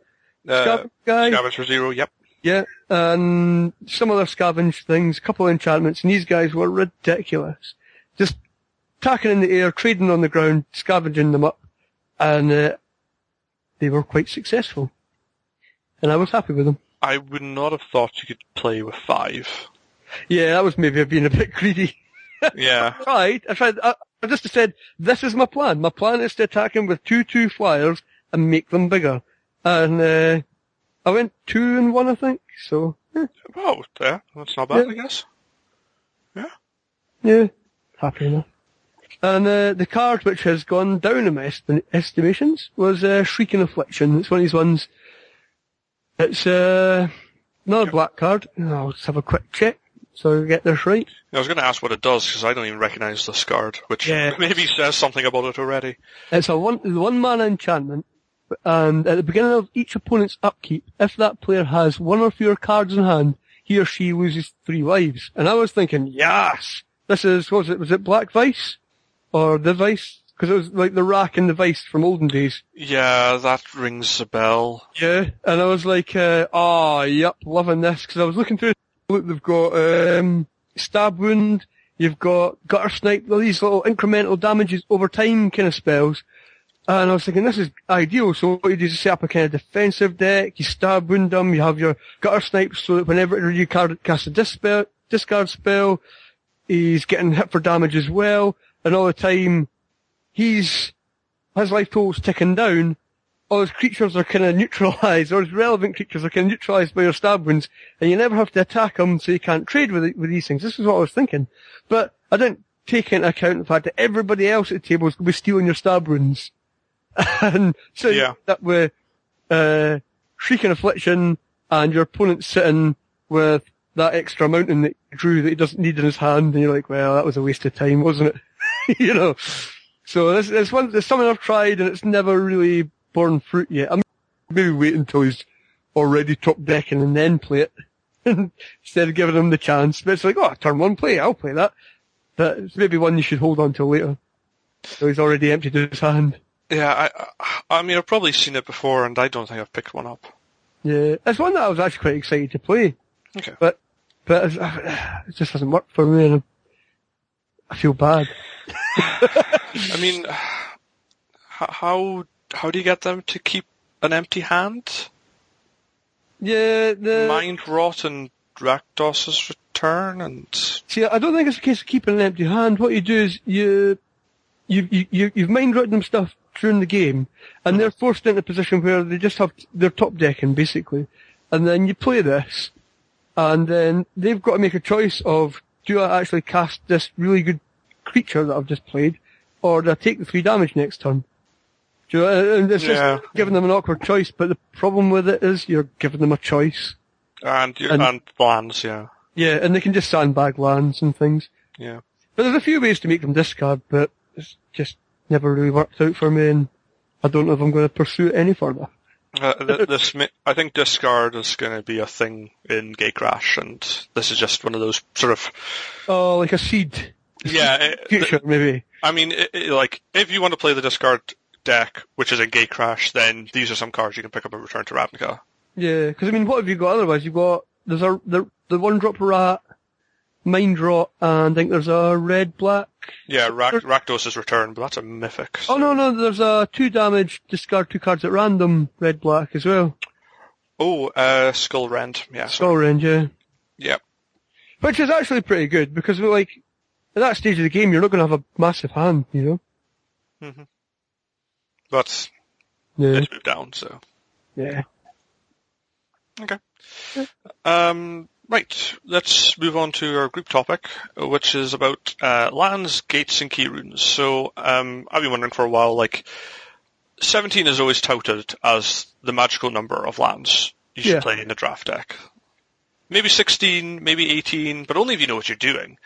Uh, guy. Scavenge for zero. Yep. Yeah, and some other scavenge things, a couple of enchantments, and these guys were ridiculous. Just tacking in the air, trading on the ground, scavenging them up, and uh, they were quite successful. And I was happy with them. I would not have thought you could play with five. Yeah, that was maybe being a bit greedy. Yeah. tried, I tried, I, I just said, this is my plan. My plan is to attack him with two two flyers and make them bigger. And uh, I went two and one, I think, so, eh, Oh, yeah. That's not bad, Yeah. I guess. Yeah. Yeah, happy enough. And uh, the card which has gone down in my est- estimations was uh, Shrieking Affliction. It's one of these ones. It's uh, not a black card. I'll just have a quick check. So I get this right. I was going to ask what it does because I don't even recognise the card, which Yeah. maybe says something about it already. It's a one one mana enchantment, and at the beginning of each opponent's upkeep, if that player has one or fewer cards in hand, he or she loses three lives. And I was thinking, yes, this is what was it? Was it Black Vise or the Vise? Because it was like the rack and the Vise from olden days. Yeah, that rings a bell. Yeah, and I was like, uh, oh, yep, loving this, because I was looking through, look, they've got, um, Stab Wound, you've got Guttersnipe, all these little incremental damages over time kind of spells, and I was thinking, this is ideal, so what you do is set up a kind of defensive deck, you Stab Wound them, you have your Guttersnipe, so that whenever you card, cast a dispel, discard spell, he's getting hit for damage as well, and all the time, he's, his life total's ticking down, all his creatures are kind of neutralized, or his relevant creatures are kind of neutralized by your stab wounds, and you never have to attack them, so you can't trade with with these things. This is what I was thinking. But I didn't take into account the fact that everybody else at the table is going to be stealing your stab wounds. and so Yeah. up with, uh, Shrieking Affliction, and your opponent's sitting with that extra mountain that he drew that he doesn't need in his hand, and you're like, well, that was a waste of time, wasn't it? you know. So this, this one, there's something I've tried, and it's never really borne fruit yet. I'm maybe wait until he's already top decking and then play it. Instead of giving him the chance. But it's like, oh, turn one play, I'll play that. But it's maybe one you should hold on till later. So he's already emptied his hand. Yeah, I, I, mean, I've probably seen it before, and I don't think I've picked one up. Yeah, it's one that I was actually quite excited to play. Okay. But, but it just hasn't worked for me and I feel bad. I mean, how how do you get them to keep an empty hand? Yeah, the, Mind rot and Rakdos's return, and See, I don't think it's a case of keeping an empty hand. What you do is you, you, you, you you've mind written them stuff during the game, and they're mm-hmm. forced into a position where they just have they're top decking basically, and then you play this, and then they've got to make a choice of do I actually cast this really good creature that I've just played, or do I take the three damage next turn? Do you know, and it's Yeah. just giving them an awkward choice, but the problem with it is you're giving them a choice. and And- and lands. Yeah, Yeah, and they can just sandbag lands and things. yeah. But there's a few ways to make them discard, but it's just never really worked out for me, and I don't know if I'm going to pursue it any further. Uh, th- this, I think discard is going to be a thing in Gay Gatecrash, and this is just one of those sort of Oh, like a seed yeah. it- future, maybe. I mean, it, it- like if you want to play the discard deck, which is in Gay Gatecrash, then these are some cards you can pick up and return to Ravnica. Yeah, because I mean, what have you got otherwise? You've got there's a the the one drop rat, mind rot, and I think there's a red black. Yeah, Rak- Rakdos' returned, but that's a mythic. Oh no, no, there's a two damage discard two cards at random red black as well. Oh, uh, Skull Rend. Yeah, so, Skull Rend, yeah. Yep. Which is actually pretty good because we're like at that stage of the game, you're not going to have a massive hand, you know. Mhm. But Yeah, it's moved down, so. yeah. Okay. Um, right, let's move on to our group topic, which is about uh, lands, gates, and keyrunes. So um, I've been wondering for a while, like, 17 is always touted as the magical number of lands you should Yeah. play in a draft deck. Maybe 16, maybe 18, but only if you know what you're doing.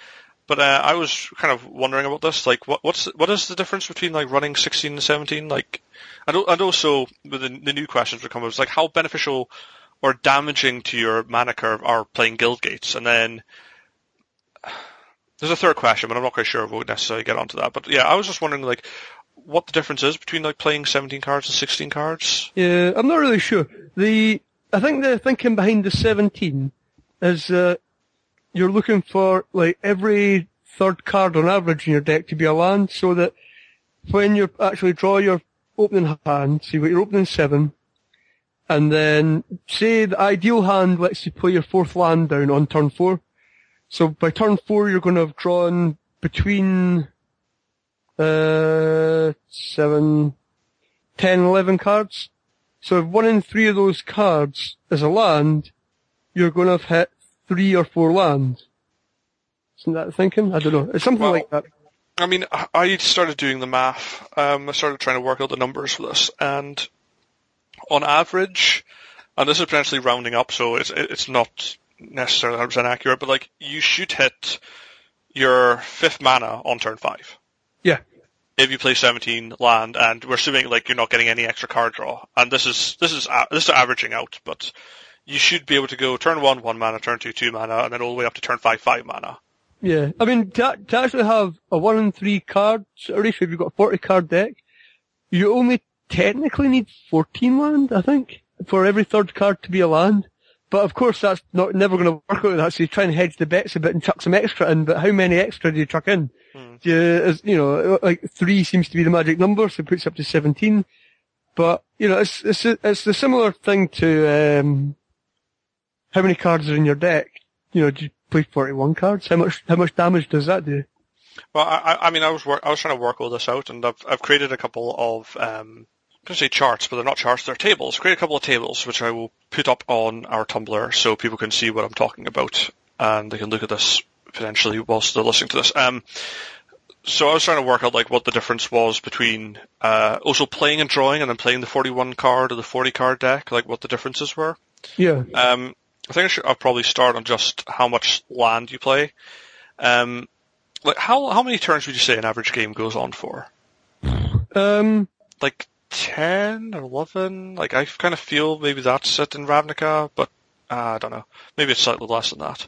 But uh, I was kind of wondering about this, like, what, what's what is the difference between like running 16 and 17? Like, and, and also with the, the new questions that come, it was like, how beneficial or damaging to your mana curve are playing guild gates? And then there's a third question, but I'm not quite sure if we'll necessarily get onto that. But yeah, I was just wondering like what the difference is between like playing 17 cards and 16 cards. Yeah, I'm not really sure. The I think the thinking behind the 17 is uh, you're looking for like every third card on average in your deck to be a land, so that when you actually draw your opening hand, you've got your opening seven, and then say the ideal hand lets you play your fourth land down on turn four. So by turn four, you're going to have drawn between uh seven, 10, 11 cards. So if one in three of those cards is a land, you're going to have hit three or four lands. Isn't that thinking? I don't know. It's something Well- like that. I mean, I- I started doing the math. Um, I started trying to work out the numbers for this, and on average, and this is potentially rounding up, so it's it's not necessarily 100% accurate, but like you should hit your fifth mana on turn five. Yeah. If you play 17 land, and we're assuming like you're not getting any extra card draw, and this is this is uh, this is averaging out, but you should be able to go turn one one mana, turn two two mana, and then all the way up to turn five five mana. Yeah, I mean, to, to actually have a one in three card sort of ratio, if you've got a 40 card deck, you only technically need 14 land, I think, for every third card to be a land. But of course that's not, never going to work out with that, so you try and hedge the bets a bit and chuck some extra in, but how many extra do you chuck in? Do you, as, you know, like three seems to be the magic number, so it puts up to 17. But, you know, it's, it's, a, it's a similar thing to, um, how many cards are in your deck? You know, do you play 41 cards? How much, how much damage does that do? Well, I, I- mean, I was wor- I was trying to work all this out, and I've I've created a couple of um, going to say charts, but they're not charts; they're tables. Create a couple of tables, which I will put up on our Tumblr, so people can see what I'm talking about, and they can look at this potentially whilst they're listening to this. Um, so I was trying to work out like what the difference was between uh, also playing and drawing, and then playing the 41 card or the 40 card deck, like what the differences were. Yeah. Um, I think I should, I'll probably start on just how much land you play. Um, like how how many turns would you say an average game goes on for? Um, Like ten or eleven? Like I kind of feel maybe that's it in Ravnica, but uh, I don't know. Maybe it's slightly less than that.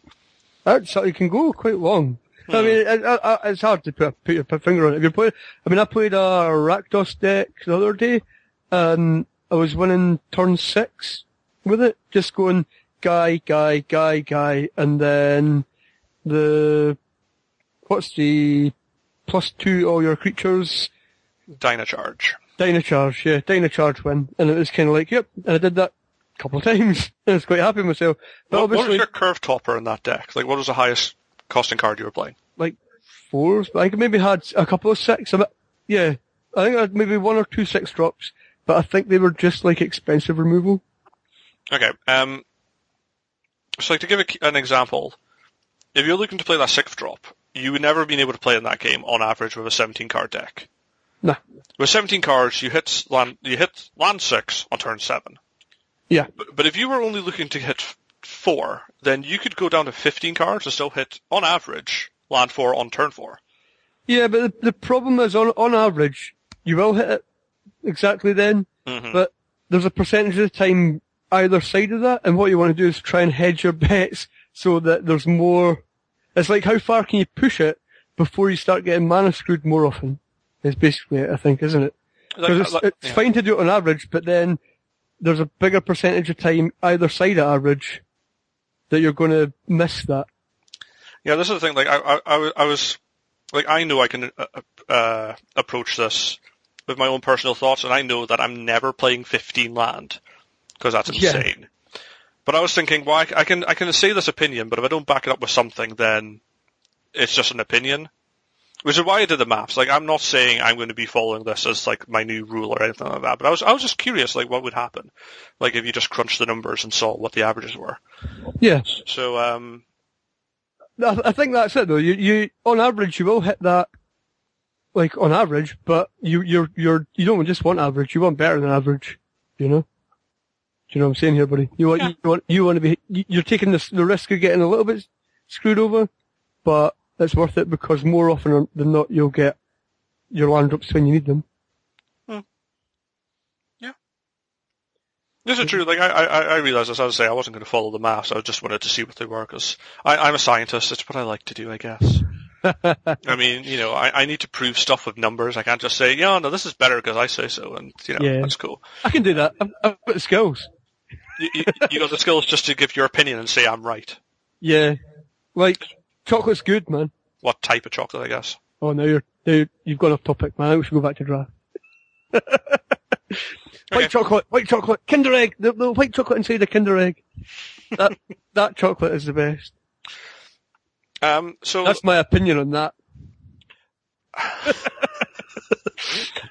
Uh, that's, it can go quite long. I hmm. mean, it, it, it- it's hard to put, put your finger on it. If you're playing, I mean, I played a Rakdos deck the other day, and I was winning turn six with it, just going guy, guy, guy, guy, and then the, what's the plus two all your creatures, Dynacharge. Dynacharge, yeah, Dynacharge win, and it was kind of like, yep, and I did that a couple of times, and I was quite happy with myself. But What, what was your curve topper in that deck? Like what was the highest costing card you were playing? like fours, but I maybe had a couple of six. Yeah, I think I had maybe one or two six drops, but I think they were just like expensive removal. Okay. Um, so like to give a, an example, if you're looking to play that sixth drop, you would never have been able to play in that game on average with a 17 card deck. Nah. With 17 cards, you hit land, you hit land six on turn seven. Yeah, But, but if you were only looking to hit four, then you could go down to 15 cards and still hit, on average, land four on turn four. yeah, but the, the problem is on on average you will hit it exactly then, Mhm. but there's a percentage of the time either side of that, and what you want to do is try and hedge your bets so that there's more. It's like how far can you push it before you start getting mana screwed more often? Is basically it, I think, isn't it? Because it's, like- it's yeah. fine to do it on average, but then there's a bigger percentage of time either side of average that you're going to miss that. Yeah, this is the thing. Like, I, I, I was- like, I know I can uh, uh, approach this with my own personal thoughts, and I know that I'm never playing 15 land because that's Yeah. insane. But I was thinking, well, I, I can, I can say this opinion, but if I don't back it up with something, then it's just an opinion. Which is why I did the maths. Like, I'm not saying I'm going to be following this as like my new rule or anything like that. But I was, I was just curious, like, what would happen, like, if you just crunched the numbers and saw what the averages were. Yeah, So, um, I, I think that's it though. You, you, on average, you will hit that, like on average, but you, you're, you're, you don't just want average. You want better than average. You know. Do you know what I'm saying here, buddy? You want, Yeah. you want, you want to be, you- you're taking the, the risk of getting a little bit screwed over, but it's worth it because more often than not, you'll get your land drops when you need them. Hmm. Yeah. This is true. Like I, I, I realized this. As I say, I wasn't going to follow the maths. I just wanted to see what they were because I'm a scientist. It's what I like to do, I guess. I mean, you know, I, I need to prove stuff with numbers. I can't just say, yeah, no, this is better because I say so, and you know, Yeah. that's cool. I can do that. I've, I've got the skills. You, you, you got the skills just to give your opinion and say I'm right. Yeah. Like, chocolate's good, man. What type of chocolate, I guess. Oh, now you're, now you're, you've gone off topic, man. We should go back to draft. white Okay. chocolate, white chocolate, Kinder Egg, the, the white chocolate inside the Kinder Egg. That, that chocolate is the best. Um, so That's my opinion on that.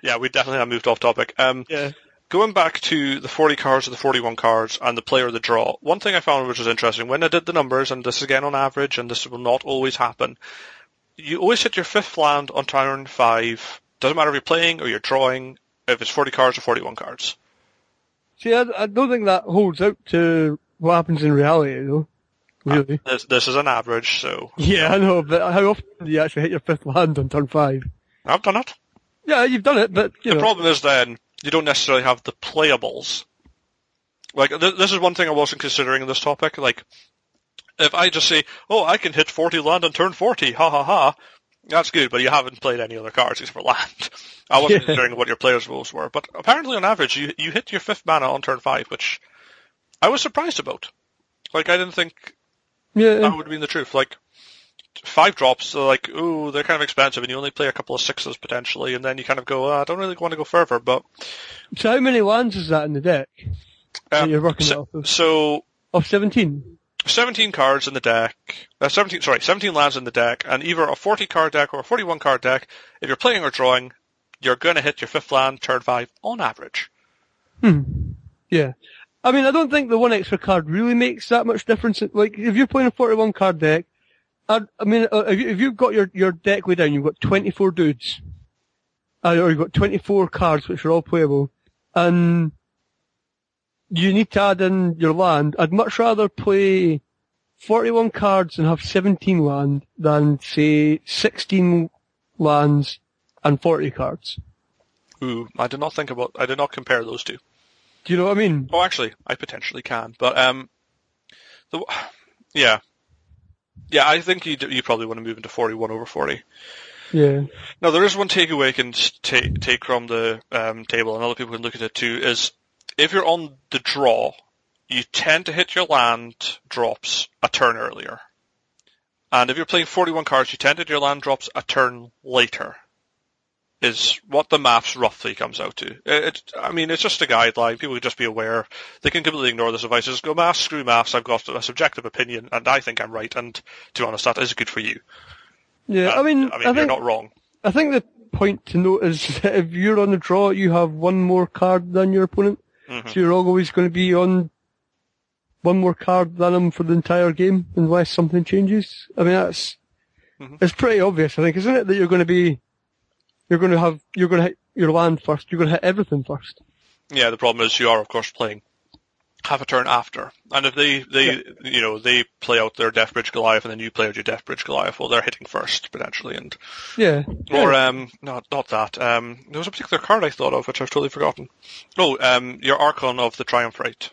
yeah, we definitely have moved off topic. Um, Yeah. Going back to the 40 cards or the 41 cards and the player of the draw, one thing I found which was interesting, when I did the numbers, and this is again on average, and this will not always happen, you always hit your fifth land on turn five. Doesn't matter if you're playing or you're drawing, if it's 40 cards or 41 cards. See, I, I don't think that holds out to what happens in reality, though. Uh, really. This, this is an average, so Yeah, I know, but how often do you actually hit your fifth land on turn five? I've done it. Yeah, you've done it, but, you The know. problem is then you don't necessarily have the playables. Like th- this is one thing I wasn't considering in this topic. Like if I just say, "Oh, I can hit 40 land on turn 40," ha ha ha, that's good, but you haven't played any other cards except for land. I wasn't considering what your players' rules were, but apparently on average you you hit your fifth mana on turn five, which I was surprised about. Like I didn't think yeah, that would have been the truth. Like five drops, are like ooh, they're kind of expensive, and you only play a couple of sixes potentially, and then you kind of go, oh, I don't really want to go further, but so how many lands is that in the deck? that um, you're working so, off of? so Of 17? 17 cards in the deck, uh, 17, sorry, 17 lands in the deck, and either a 40 card deck or a 41 card deck, if you're playing or drawing, you're gonna hit your fifth land, turn five, on average. Hmm. Yeah. I mean, I don't think the one extra card really makes that much difference. Like, if you're playing a 41 card deck, I, I mean, uh, if, you, if you've got your, your deck laid down, you've got 24 dudes. Uh, or you've got 24 cards which are all playable. And you need to add in your land. I'd much rather play 41 cards and have 17 land than, say, 16 lands and 40 cards. Ooh, I did not think about, I did not compare those two. Do you know what I mean? Oh, actually, I potentially can, but um, the, yeah, yeah, I think you you probably want to move into 41 over 40. Yeah. Now there is one takeaway I can take take from the um, table, and other people can look at it too. Is if you're on the draw, you tend to hit your land drops a turn earlier, and if you're playing 41 cards, you tend to hit your land drops a turn later. Is what the maths roughly comes out to. It, I mean, it's just a guideline. People can just be aware. They can completely ignore this advice. Just go maths, screw maths. I've got a subjective opinion, and I think I'm right. And to be honest, that is good for you. Yeah, Uh, I mean, I mean, I you're think not wrong. I think the point to note is that if you're on the draw, you have one more card than your opponent, Mhm. so you're always going to be on one more card than him for the entire game, unless something changes. I mean, that's Mhm. it's pretty obvious, I think, isn't it, that you're going to be you're going to have you're going to hit your land first. You're going to hit everything first. Yeah, the problem is you are, of course, playing half a turn after. And if they, they, you know, they play out their Deadbridge Goliath and then you play out your Deadbridge Goliath, well, they're hitting first, potentially. And, Yeah. or, yeah. um, not, not that. Um, there was a particular card I thought of, which I've totally forgotten. Oh, um, your Archon of the Triumvirate.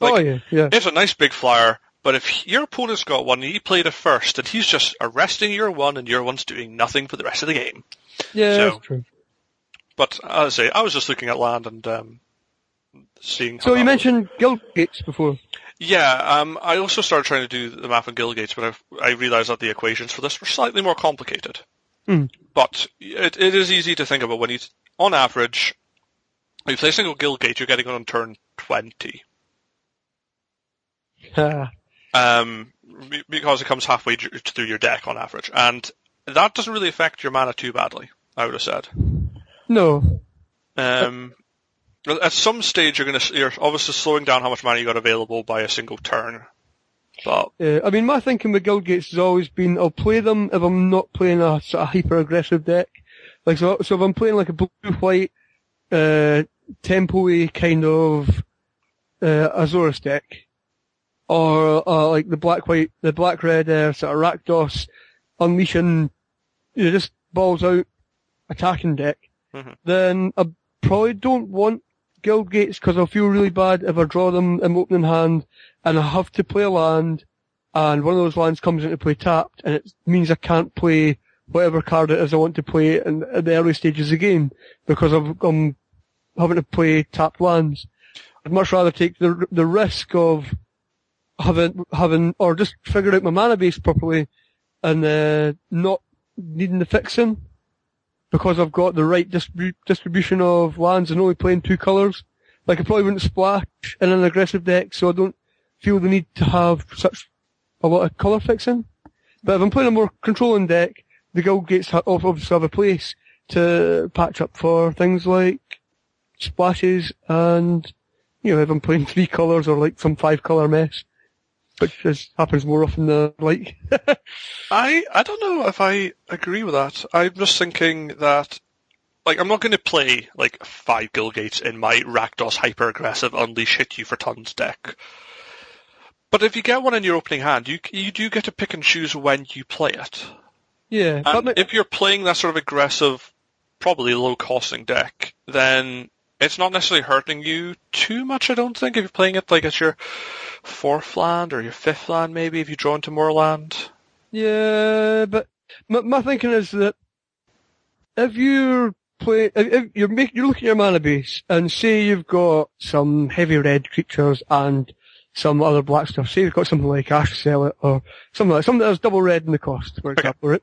like- oh yeah, yeah, It's a nice big flyer, but if your opponent's got one and he played it first, and he's just arresting your one and your one's doing nothing for the rest of the game. yeah. so- that's true. But, as I say, I was just looking at land and, um, seeing how So you was. mentioned guild gates before. Yeah, um, I also started trying to do the math on Guildgates, but I, I realized that the equations for this were slightly more complicated. Hmm. But it, it is easy to think about when you, on average, if you play a single Guildgate, you're getting it on turn 20. Um, because it comes halfway through your deck on average. And that doesn't really affect your mana too badly, I would have said. no. Um, at some stage you're gonna, you're obviously slowing down how much mana you got available by a single turn. But, Yeah, I mean, my thinking with guild gates has always been I'll play them if I'm not playing a sort of hyper aggressive deck. Like so, so if I'm playing like a blue white, uh, tempo kind of uh, Azorius deck, or uh, like the black white, the black red uh, sort of Rakdos unleashing, you know, just balls out attacking deck, Mhm. then I probably don't want guild gates because I'll feel really bad if I draw them in opening hand and I have to play a land, and one of those lands comes into play tapped, and it means I can't play whatever card it is I want to play in, at the early stages of the game, because I've, I'm having to play tapped lands. I'd much rather take the the risk of having having or just figure out my mana base properly, and uh, not needing the fixing, because I've got the right distribu- distribution of lands and only playing two colours. Like I probably wouldn't splash in an aggressive deck, so I don't feel the need to have such a lot of colour fixing. But if I'm playing a more controlling deck, the guild gates obviously have a place to patch up for things like splashes and, you know, if I'm playing three colours or like some five colour mess, which is, happens more often than I like. I I don't know if I agree with that. I'm just thinking that like I'm not going to play like five Guildgates in my Rakdos hyper aggressive unleash hit you for tons deck. But if you get one in your opening hand, you you do get to pick and choose when you play it. Yeah, if you're playing that sort of aggressive, probably low costing deck, then it's not necessarily hurting you too much, I don't think, if you're playing it like it's your fourth land or your fifth land maybe, if you draw into more land. yeah, but my, my thinking is that if you're play, if, if you're make, you're looking at your mana base and say you've got some heavy red creatures and some other black stuff. Say you've got something like Ash Zealot or something like something that's double red in the cost, for example, right?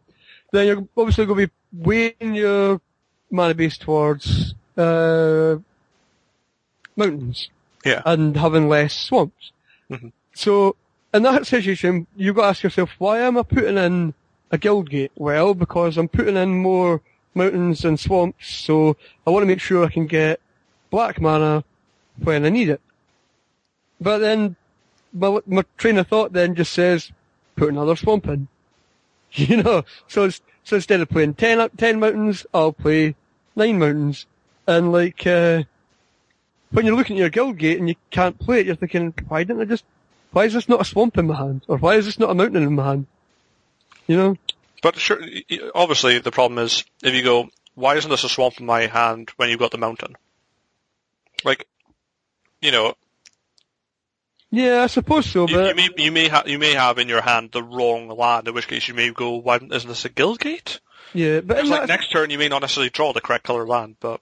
Then you're obviously going to be weighing your mana base towards uh, mountains Yeah. and having less swamps. Mhm. So in that situation, you've got to ask yourself, why am I putting in a guild gate? Well, because I'm putting in more mountains and swamps, so I want to make sure I can get black mana when I need it. But then my, my train of thought then just says, put another swamp in. You know, so so instead of playing 10, up- 10 mountains, I'll play 9 mountains. And like, uh, when you're looking at your guild gate and you can't play it, you're thinking, why didn't I just, why is this not a swamp in my hand? Or why is this not a mountain in my hand? You know? But sure, obviously the problem is if you go, why isn't this a swamp in my hand when you've got the mountain? Like, you know, Yeah, I suppose so, you, but you may you may have you may have in your hand the wrong land, in which case you may go, why isn't this a guild gate? yeah, but It's like next turn you may not necessarily draw the correct color land, but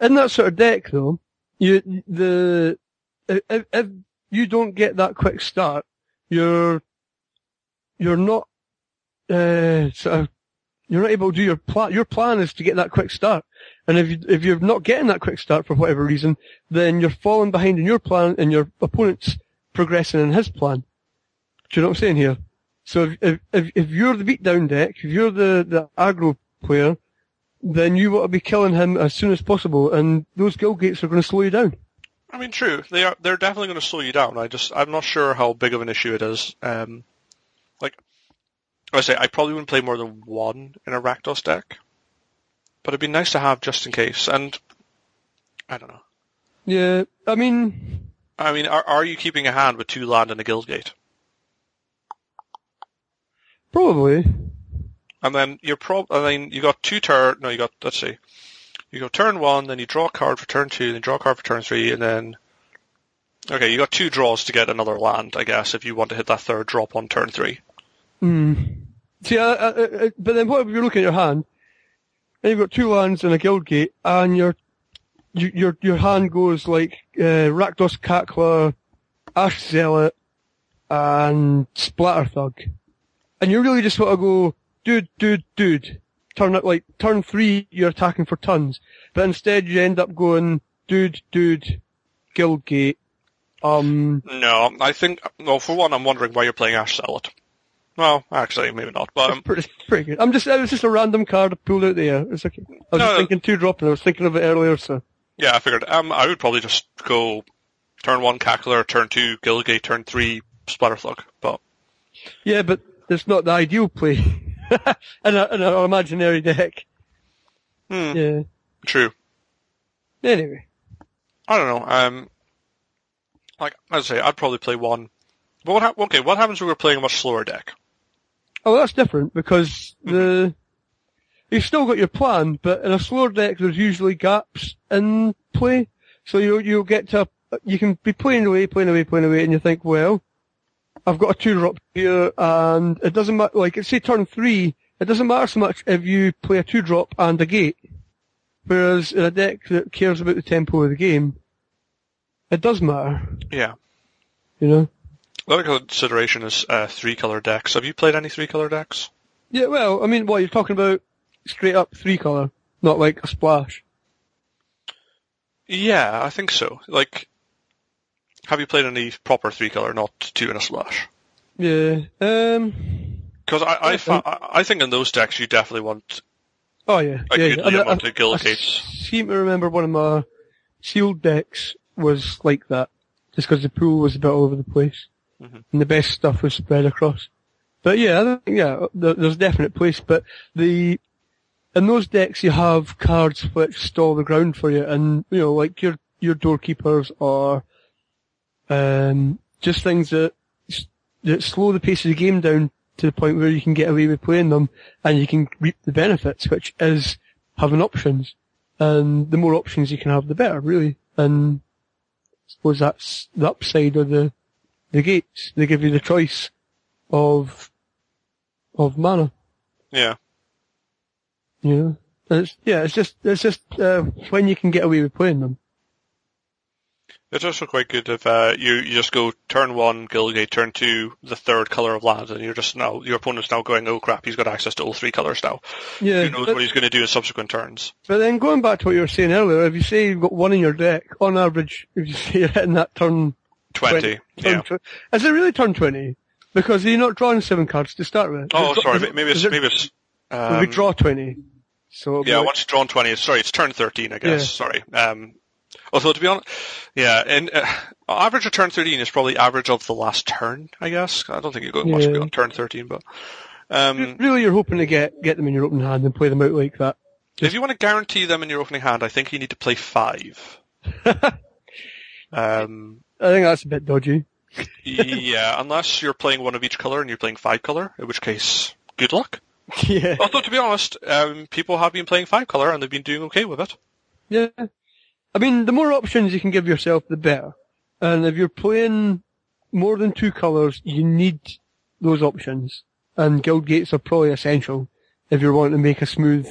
in that sort of deck though, you, the, if, if you don't get that quick start, you're, you're not, uh, sort of, you're not able to do your plan, your plan is to get that quick start. And if you, if you're not getting that quick start for whatever reason, then you're falling behind in your plan and your opponent's progressing in his plan. Do you know what I'm saying here? So if, if, if, you're the beatdown deck, if you're the, the aggro player, then you want to be killing him as soon as possible, and those guild gates are going to slow you down. I mean, true. They are. They're definitely going to slow you down. I just, I'm not sure how big of an issue it is. Um, like, I say, I probably wouldn't play more than one in a Rakdos deck, but it'd be nice to have just in case. And I don't know. Yeah, I mean, I mean, are are you keeping a hand with two land and a guild gate? probably. And then you're prob, and then you got two turn. No, you got. Let's see. You go turn one, then you draw a card for turn two, then draw a card for turn three, and then. Okay, you got two draws to get another land, I guess, if you want to hit that third drop on turn three. Hmm. See, but then what if you're looking at your hand, and you've got two lands and a guild gate, and your you, your your hand goes like uh, Rakdos Cackler, Ash Zealot, and Splatter Thug, and you really just want to go, dude, dude, dude. Turn it like turn three, you're attacking for tons, but instead you end up going, dude, dude, Guildgate. Um, No, I think. Well, for one, I'm wondering why you're playing Ash Zealot. Well, actually, maybe not. But um, pretty, pretty good. I'm just, it was just a random card I pulled out there. It's okay. I was No, just thinking two drop and I was thinking of it earlier, so. yeah, I figured. Um, I would probably just go turn one Cackler, turn two Guildgate, turn three Splatterthug. But Yeah, but it's not the ideal play. in, a, in an imaginary deck. hmm, Yeah. true. Anyway. I don't know. Um, like I'd say, I'd probably play one. But what? hap okay, what happens when we're playing a much slower deck? Oh, that's different because the, you've still got your plan, but in a slower deck there's usually gaps in play. So you, you'll get to, a, you can be playing away, playing away, playing away, and you think, well, I've got a two drop here, and it doesn't matter, like, say turn three, it doesn't matter so much if you play a two drop and a gate. Whereas in a deck that cares about the tempo of the game, it does matter, Yeah. you know? Another consideration is uh, three color decks. Have you played any three color decks? Yeah, well, I mean, what, you're talking about straight up three color, not like a splash. Yeah, I think so. Like, have you played any proper three color, not two in a splash? Yeah, um, Because I, I, I fa- I I think in those decks you definitely want Oh yeah, a yeah. good yeah. I, mean, I- of guild I seem to remember one of my sealed decks was like that, just because the pool was a bit all over the place, Mhm. and the best stuff was spread across. But yeah, think, yeah, there, there's definite place. But the in those decks you have cards which stall the ground for you, and you know, like your your doorkeepers or um, just things that that slow the pace of the game down to the point where you can get away with playing them and you can reap the benefits, which is having options. And the more options you can have, the better, really. And I suppose that's the upside of the, the gates. They give you the choice of, of mana. Yeah. You know? It's, yeah, it's just, it's just, uh, when you can get away with playing them. It's also quite good if uh, you, you just go turn one, Guildgate, turn two, the third colour of land, and you're just now, your opponent's now going, oh crap, he's got access to all three colours now. Yeah. Who knows but- what he's going to do in subsequent turns. But then going back to what you were saying earlier, if you say you've got one in your deck, on average, if you say you're hitting that turn 20, 20, yeah. turn is it really turn 20? Because you're not drawing seven cards to start with. Oh, Is it- sorry, it- maybe it's, it- maybe it's, we um, draw 20. So, yeah, like- once you've drawn 20, sorry, it's turn 13, I guess, Yeah. sorry. Um, although to be honest, yeah, and, uh, average of turn 13 is probably average of the last turn, I guess. I don't think you're going much Yeah. beyond turn 13, but, um, really you're hoping to get, get them in your opening hand and play them out like that. If you want to guarantee them in your opening hand, I think you need to play five. um, I think that's a bit dodgy. yeah, unless you're playing one of each color and you're playing five color, in which case, good luck. yeah. Although to be honest, um, people have been playing five color and they've been doing okay with it. Yeah. I mean, the more options you can give yourself, the better. And if you're playing more than two colours, you need those options. And Guildgates are probably essential if you're wanting to make a smooth,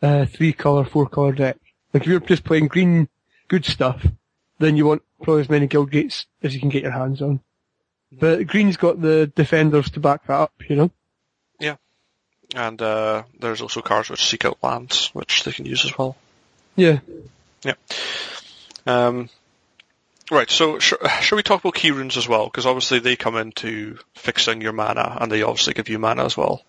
uh, three colour, four colour deck. Like if you're just playing green, good stuff, then you want probably as many Guildgates as you can get your hands on. But green's got the defenders to back that up, you know? Yeah. And uh, there's also cards which seek out lands, which they can use as well. Yeah. Um, right, so sh- shall we talk about keyrunes as well? Because obviously they come into fixing your mana, and they obviously give you mana as well.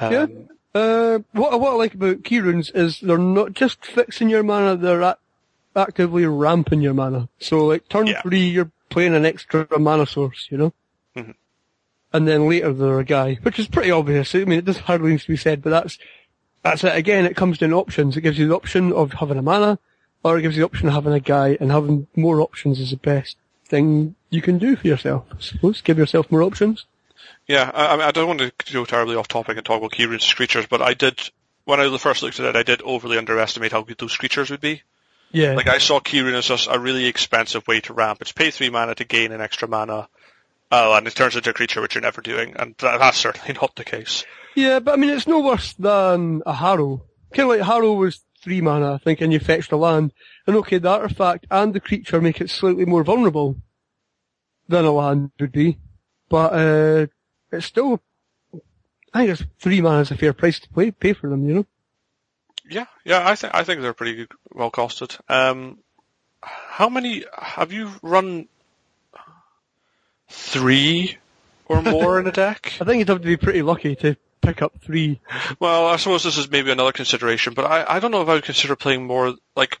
Um, Yeah. Uh, what, what I like about keyrunes is they're not just fixing your mana, they're a- actively ramping your mana. So like turn Yeah. three, you're playing an extra mana source, you know? Mhm. And then later they're a guy, which is pretty obvious. I mean, it does hardly need to be said, but that's, that's it. Again, it comes down to options. It gives you the option of having a mana, or it gives you the option of having a guy, and having more options is the best thing you can do for yourself, I suppose. Give yourself more options. Yeah, I, I don't want to go terribly off topic and talk about keyrunes creatures, but I did, when I first looked at it, I did overly underestimate how good those creatures would be. Yeah. Like, I saw rune as just a really expensive way to ramp. It's pay three mana to gain an extra mana, oh, and it turns into a creature which you're never doing, and that's certainly not the case. Yeah, but I mean, it's no worse than a Harrow. Kind of like Harrow was three mana, I think, and you fetched a land. And okay, the artifact and the creature make it slightly more vulnerable than a land would be. But, uh, it's still, I think it's three mana is a fair price to pay, pay for them, you know? Yeah, yeah, I think I think they're pretty good, well costed. Um, how many have you run? Three or more in a deck? I think you'd have to be pretty lucky to pick up three. Well, I suppose this is maybe another consideration, but I, I don't know if I would consider playing more, like,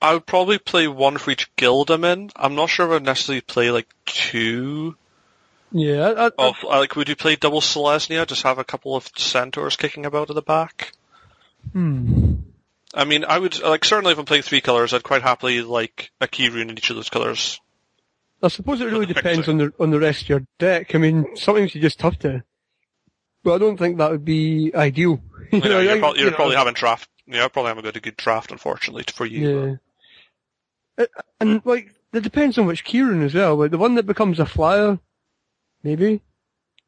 I would probably play one for each guild I'm in. I'm not sure if I'd necessarily play like two Yeah, I, I, of, like, would you play double Selesnya, just have a couple of centaurs kicking about at the back? hmm. I mean, I would, like, certainly if I'm playing three colors, I'd quite happily like a keyrune in each of those colors. I suppose it really depends on the on the rest of your deck. I mean, sometimes you just have to. But I don't think that would be ideal. You know, you're, I- prob- you you're know, probably having draft, yeah, probably haven't got a good draft, unfortunately, for you. Yeah. Uh, And like, it depends on which keyrune as well. Like the one that becomes a flyer, maybe.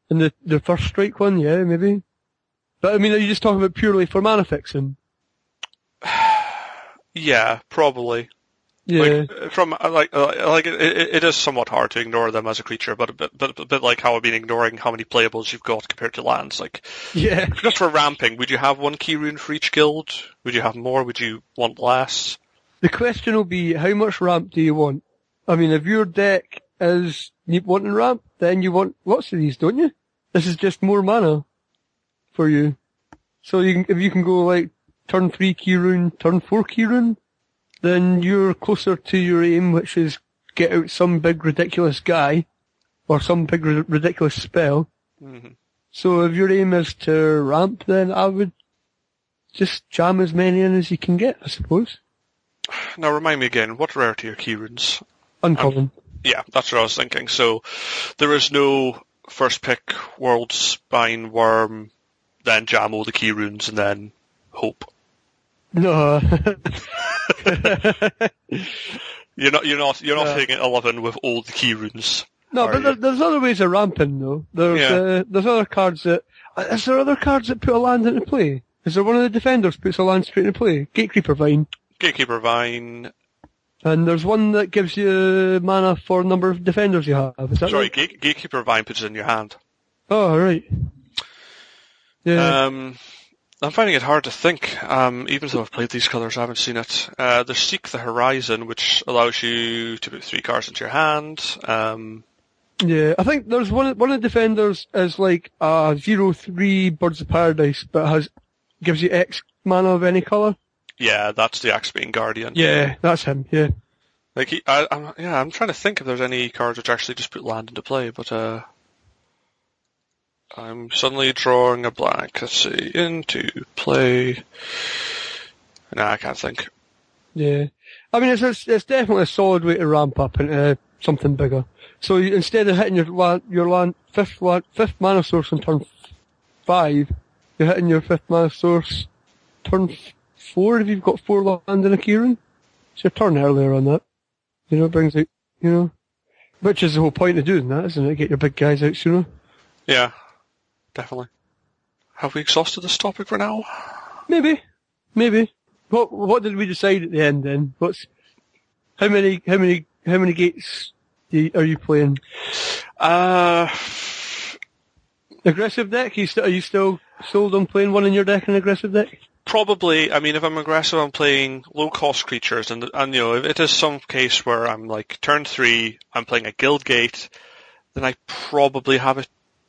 And the the first strike one, yeah, maybe. But I mean, are you just talking about purely for mana fixing? Yeah, probably. Yeah. Like uh, from uh, like uh, like it, it is somewhat hard to ignore them as a creature, but a bit, but a bit like how I've been ignoring how many playables you've got compared to lands. Like yeah. just for ramping, would you have one keyrune for each guild? Would you have more? Would you want less? The question will be, how much ramp do you want? I mean, if your deck is wanting ramp, then you want lots of these, don't you? This is just more mana for you. So you can, if you can go like turn three keyrune, turn four keyrune, then you're closer to your aim, which is get out some big ridiculous guy or some big ri- ridiculous spell. hmm So if your aim is to ramp, then I would just jam as many in as you can get, I suppose. Now remind me again, what rarity are keyrunes? Uncommon. Yeah, that's what I was thinking. So there is no first pick Worldspine Wurm, then jam all the keyrunes, and then Hope. No. You're not you're not you're not Yeah. hitting eleven with all the keyrunes. no, but there, there's other ways of ramping though. There's Yeah. uh, there's other cards that. uh, there other cards that put a land into play? Is there one of the defenders puts a land straight into play? Gatecreeper Vine. Gatecreeper Vine. And there's one that gives you mana for number of defenders you have. Is that Sorry, right? Gate, Gatecreeper Vine puts it in your hand. Oh, right. Yeah. Um, I'm finding it hard to think. Um, even though I've played these colours, I haven't seen it. Uh, there's Seek the Horizon, which allows you to put three cards into your hand. Um, Yeah, I think there's one. One of the defenders is like a zero three Birds of Paradise, but has gives you X mana of any color. yeah, that's the Axebane Guardian. Yeah, that's him. Yeah, Like, he, I, I'm, yeah, I'm trying to think if there's any cards which actually just put land into play, but uh, I'm suddenly drawing a blank. Let's see, into play. Nah, I can't think. yeah. I mean, it's it's, it's definitely a solid way to ramp up into something bigger. So you, instead of hitting your land, your land fifth land, fifth mana source on turn five, you're hitting your fifth mana source turn four if you've got four land in a. It's your turn earlier on that. You know, it brings out, you know, which is the whole point of doing that, isn't it? Get your big guys out sooner. Yeah, definitely. Have we exhausted this topic for now? Maybe, maybe. What what did we decide at the end then? What's how many how many how many gates do you, are you playing? Uh, Aggressive deck? You st- are you still sold on playing one in your deck and aggressive deck? probably. I mean, if I'm aggressive, I'm playing low cost creatures, and and you know, if it is some case where I'm like turn three, I'm playing a Guildgate, then I probably have a,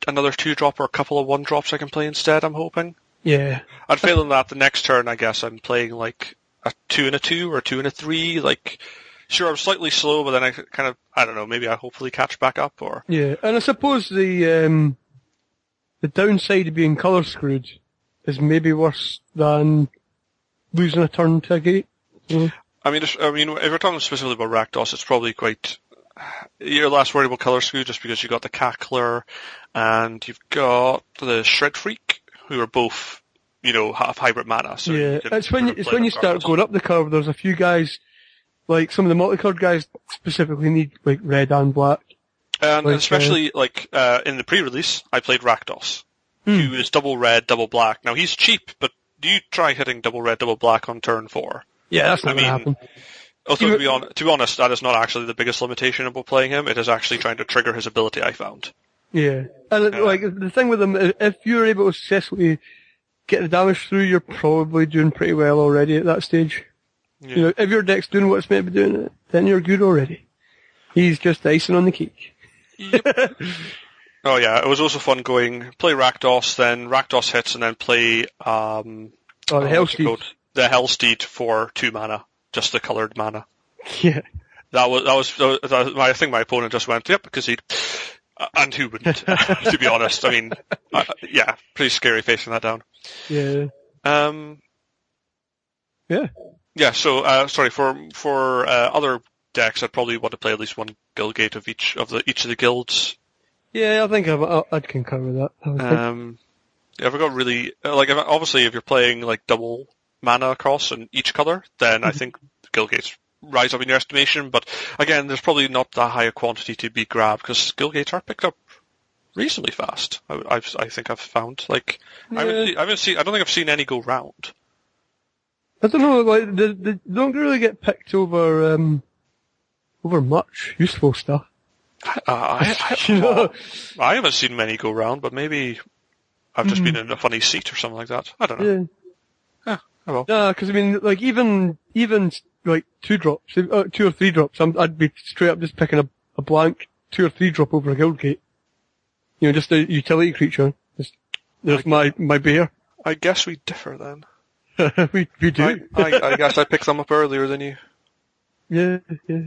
another two drop or a couple of one drops I can play instead. I'm hoping. Yeah. I'd fail in that. The next turn, I guess I'm playing like a two and a two or a two and a three. Like, sure, I'm slightly slow, but then I kind of, I don't know, maybe I hopefully catch back up or. Yeah. And I suppose the um the downside of being colour screwed is maybe worse than losing a turn to a gate. I mean, I mean, if we're talking specifically about Rakdos, it's probably quite. Less worried about color skew just because you got the Cackler and you've got the Shred Freak, who are both, you know, have hybrid mana. So yeah, it's when you, it's when you start going up the curve. There's a few guys, like some of the multicolored guys specifically need like red and black. And like, uh, especially like uh, in the pre-release, I played Rakdos, Hmm. who is double red, double black. Now he's cheap, but do you try hitting double red, double black on turn four? Yeah, that's I not gonna mean, happen. Although to be, on, to be honest, that is not actually the biggest limitation about playing him. It is actually trying to trigger his ability. I found. Yeah, and Yeah. like the thing with him, if you're able to successfully get the damage through, you're probably doing pretty well already at that stage. Yeah. You know, if your deck's doing what it's meant to be doing, then you're good already. He's just icing on the cake. Oh yeah, it was also fun going play Rakdos, then Rakdos hits, and then play um Oh, the oh, hell what's it called? the Hellsteed for two mana, just the coloured mana. Yeah. That was that was, that was, my I think my opponent just went yep because he and who wouldn't to be honest. I mean, uh, yeah, pretty scary facing that down. Yeah. Um, Yeah. yeah. So uh, sorry for for uh, other decks, I'd probably want to play at least one Guildgate of each of the each of the guilds. Yeah, I think I've, I'd concur with that. I would. Um, if I got really uh, like obviously if you're playing like double mana across in each color, then I think Guildgates rise up in your estimation. But again, there's probably not that high a quantity to be grabbed because Guildgates are picked up reasonably fast. I, I've, I think I've found like I, haven't, seen- I haven't seen I don't think I've seen any go round. I don't know, like, they, they don't really get picked over, um, over much useful stuff. Uh, I, I, You know? I haven't seen many go round, but maybe I've just been in a funny seat or something like that. I don't know. Yeah. Oh well. Yeah, because I mean, like even even like two drops, uh, two or three drops, I'm, I'd be straight up just picking a, a blank two or three drop over a Guildgate. You know, just a utility creature. Just, there's my my bear. I guess we differ then. we we do. I, I, I guess I picked them up earlier than you. yeah, yeah.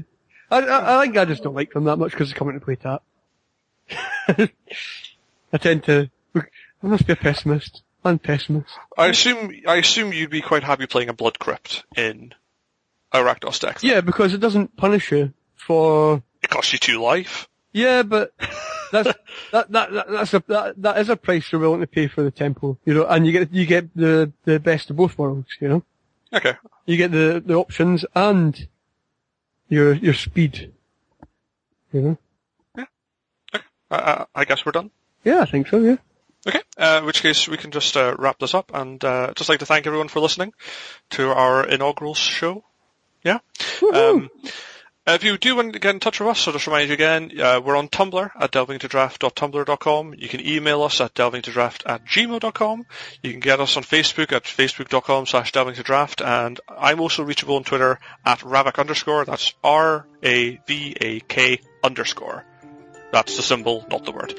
I, I I think I just don't like them that much because they're coming to play tap. I tend to. I must be a pessimist. I'm pessimist. I assume I assume you'd be quite happy playing a Blood Crypt in a Rakdos deck. then. Yeah, because it doesn't punish you for It costs you two life. Yeah, but that's that, that that that's a that, that is a price you're willing to pay for the temple, you know, and you get you get the the best of both worlds, you know. Okay. You get the the options and your your speed, you know. Yeah. I, I, I guess we're done. Yeah, I think so. Yeah. Okay, uh, in which case we can just uh, wrap this up and uh, just like to thank everyone for listening to our inaugural show. Yeah. Um, if you do want to get in touch with us, so just remind you again, uh, we're on Tumblr at delvingtodraft.tumblr.com. You can email us at delvingtodraft at gmail.com. You can get us on Facebook at facebook.com slash delvingtodraft. And I'm also reachable on Twitter at ravak underscore. That's R-A-V-A-K underscore. That's the symbol, not the word.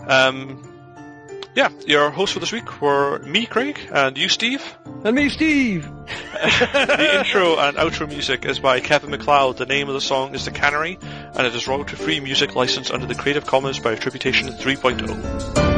Um, yeah, your hosts for this week were me, Craig, and you, Steve. And me, Steve. the intro and outro music is by Kevin MacLeod. The name of the song is The Cannery, and it is royalty-free music licensed under the Creative Commons by Attribution 3.0.